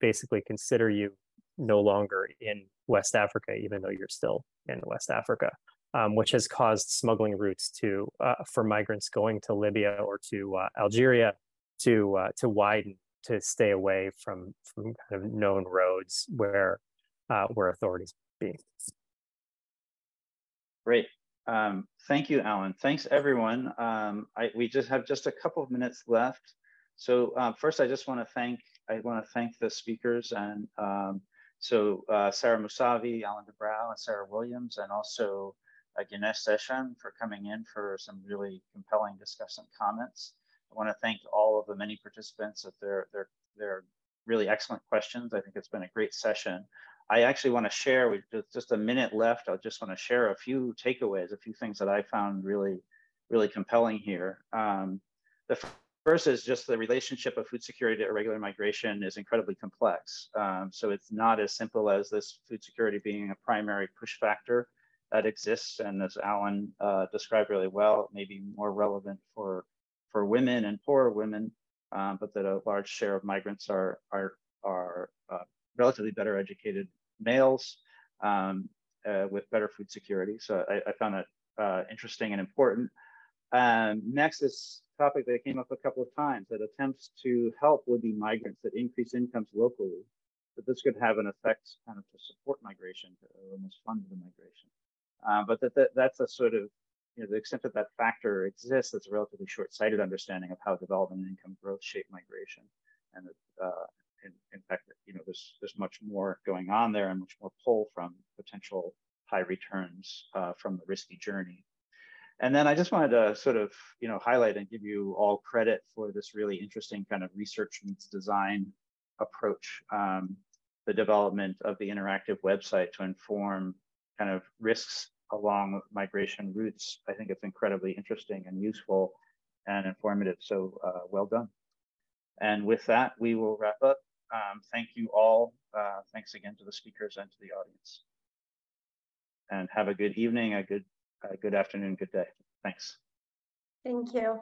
basically consider you no longer in West Africa, even though you're still in West Africa, um, which has caused smuggling routes to uh, for migrants going to Libya or to uh, Algeria to uh, to widen to stay away from from kind of known roads where uh, where authorities be. Great. Um, thank you, Alan. Thanks, everyone. Um, I, we just have just a couple of minutes left. So uh, first, I just want to thank I want to thank the speakers and um, so uh, Sarah Moussavi, Alan de Brauw, and Sarah Williams, and also uh, Ganesh Seshan for coming in for some really compelling discussion comments. I want to thank all of the many participants at their, their really excellent questions. I think it's been a great session. I actually want to share, with just a minute left, I just want to share a few takeaways, a few things that I found really, really compelling here. Um, the First is just the relationship of food security to irregular migration is incredibly complex. Um, so it's not as simple as this food security being a primary push factor that exists. And as Alan uh, described really well, maybe more relevant for, for women and poorer women, um, but that a large share of migrants are, are, are uh, relatively better educated males um, uh, with better food security. So I, I found that uh, interesting and important. Um, next is topic that came up a couple of times that attempts to help would-be migrants that increase incomes locally, that this could have an effect kind of to support migration, to almost fund the migration. Uh, but that, that that's a sort of, you know, the extent that that factor exists, that's a relatively short-sighted understanding of how development and income growth shape migration. And that, uh, in, in fact, you know, there's, there's much more going on there and much more pull from potential high returns uh, from the risky journey and then I just wanted to sort of, you know, highlight and give you all credit for this really interesting kind of research meets design approach um, the development of the interactive website to inform kind of risks along migration routes. I think it's incredibly interesting and useful and informative. So uh, well done. And with that, we will wrap up. Um, thank you all. Uh, thanks again to the speakers and to the audience. And have a good evening, a good, a good afternoon, good day. Thanks. Thank you.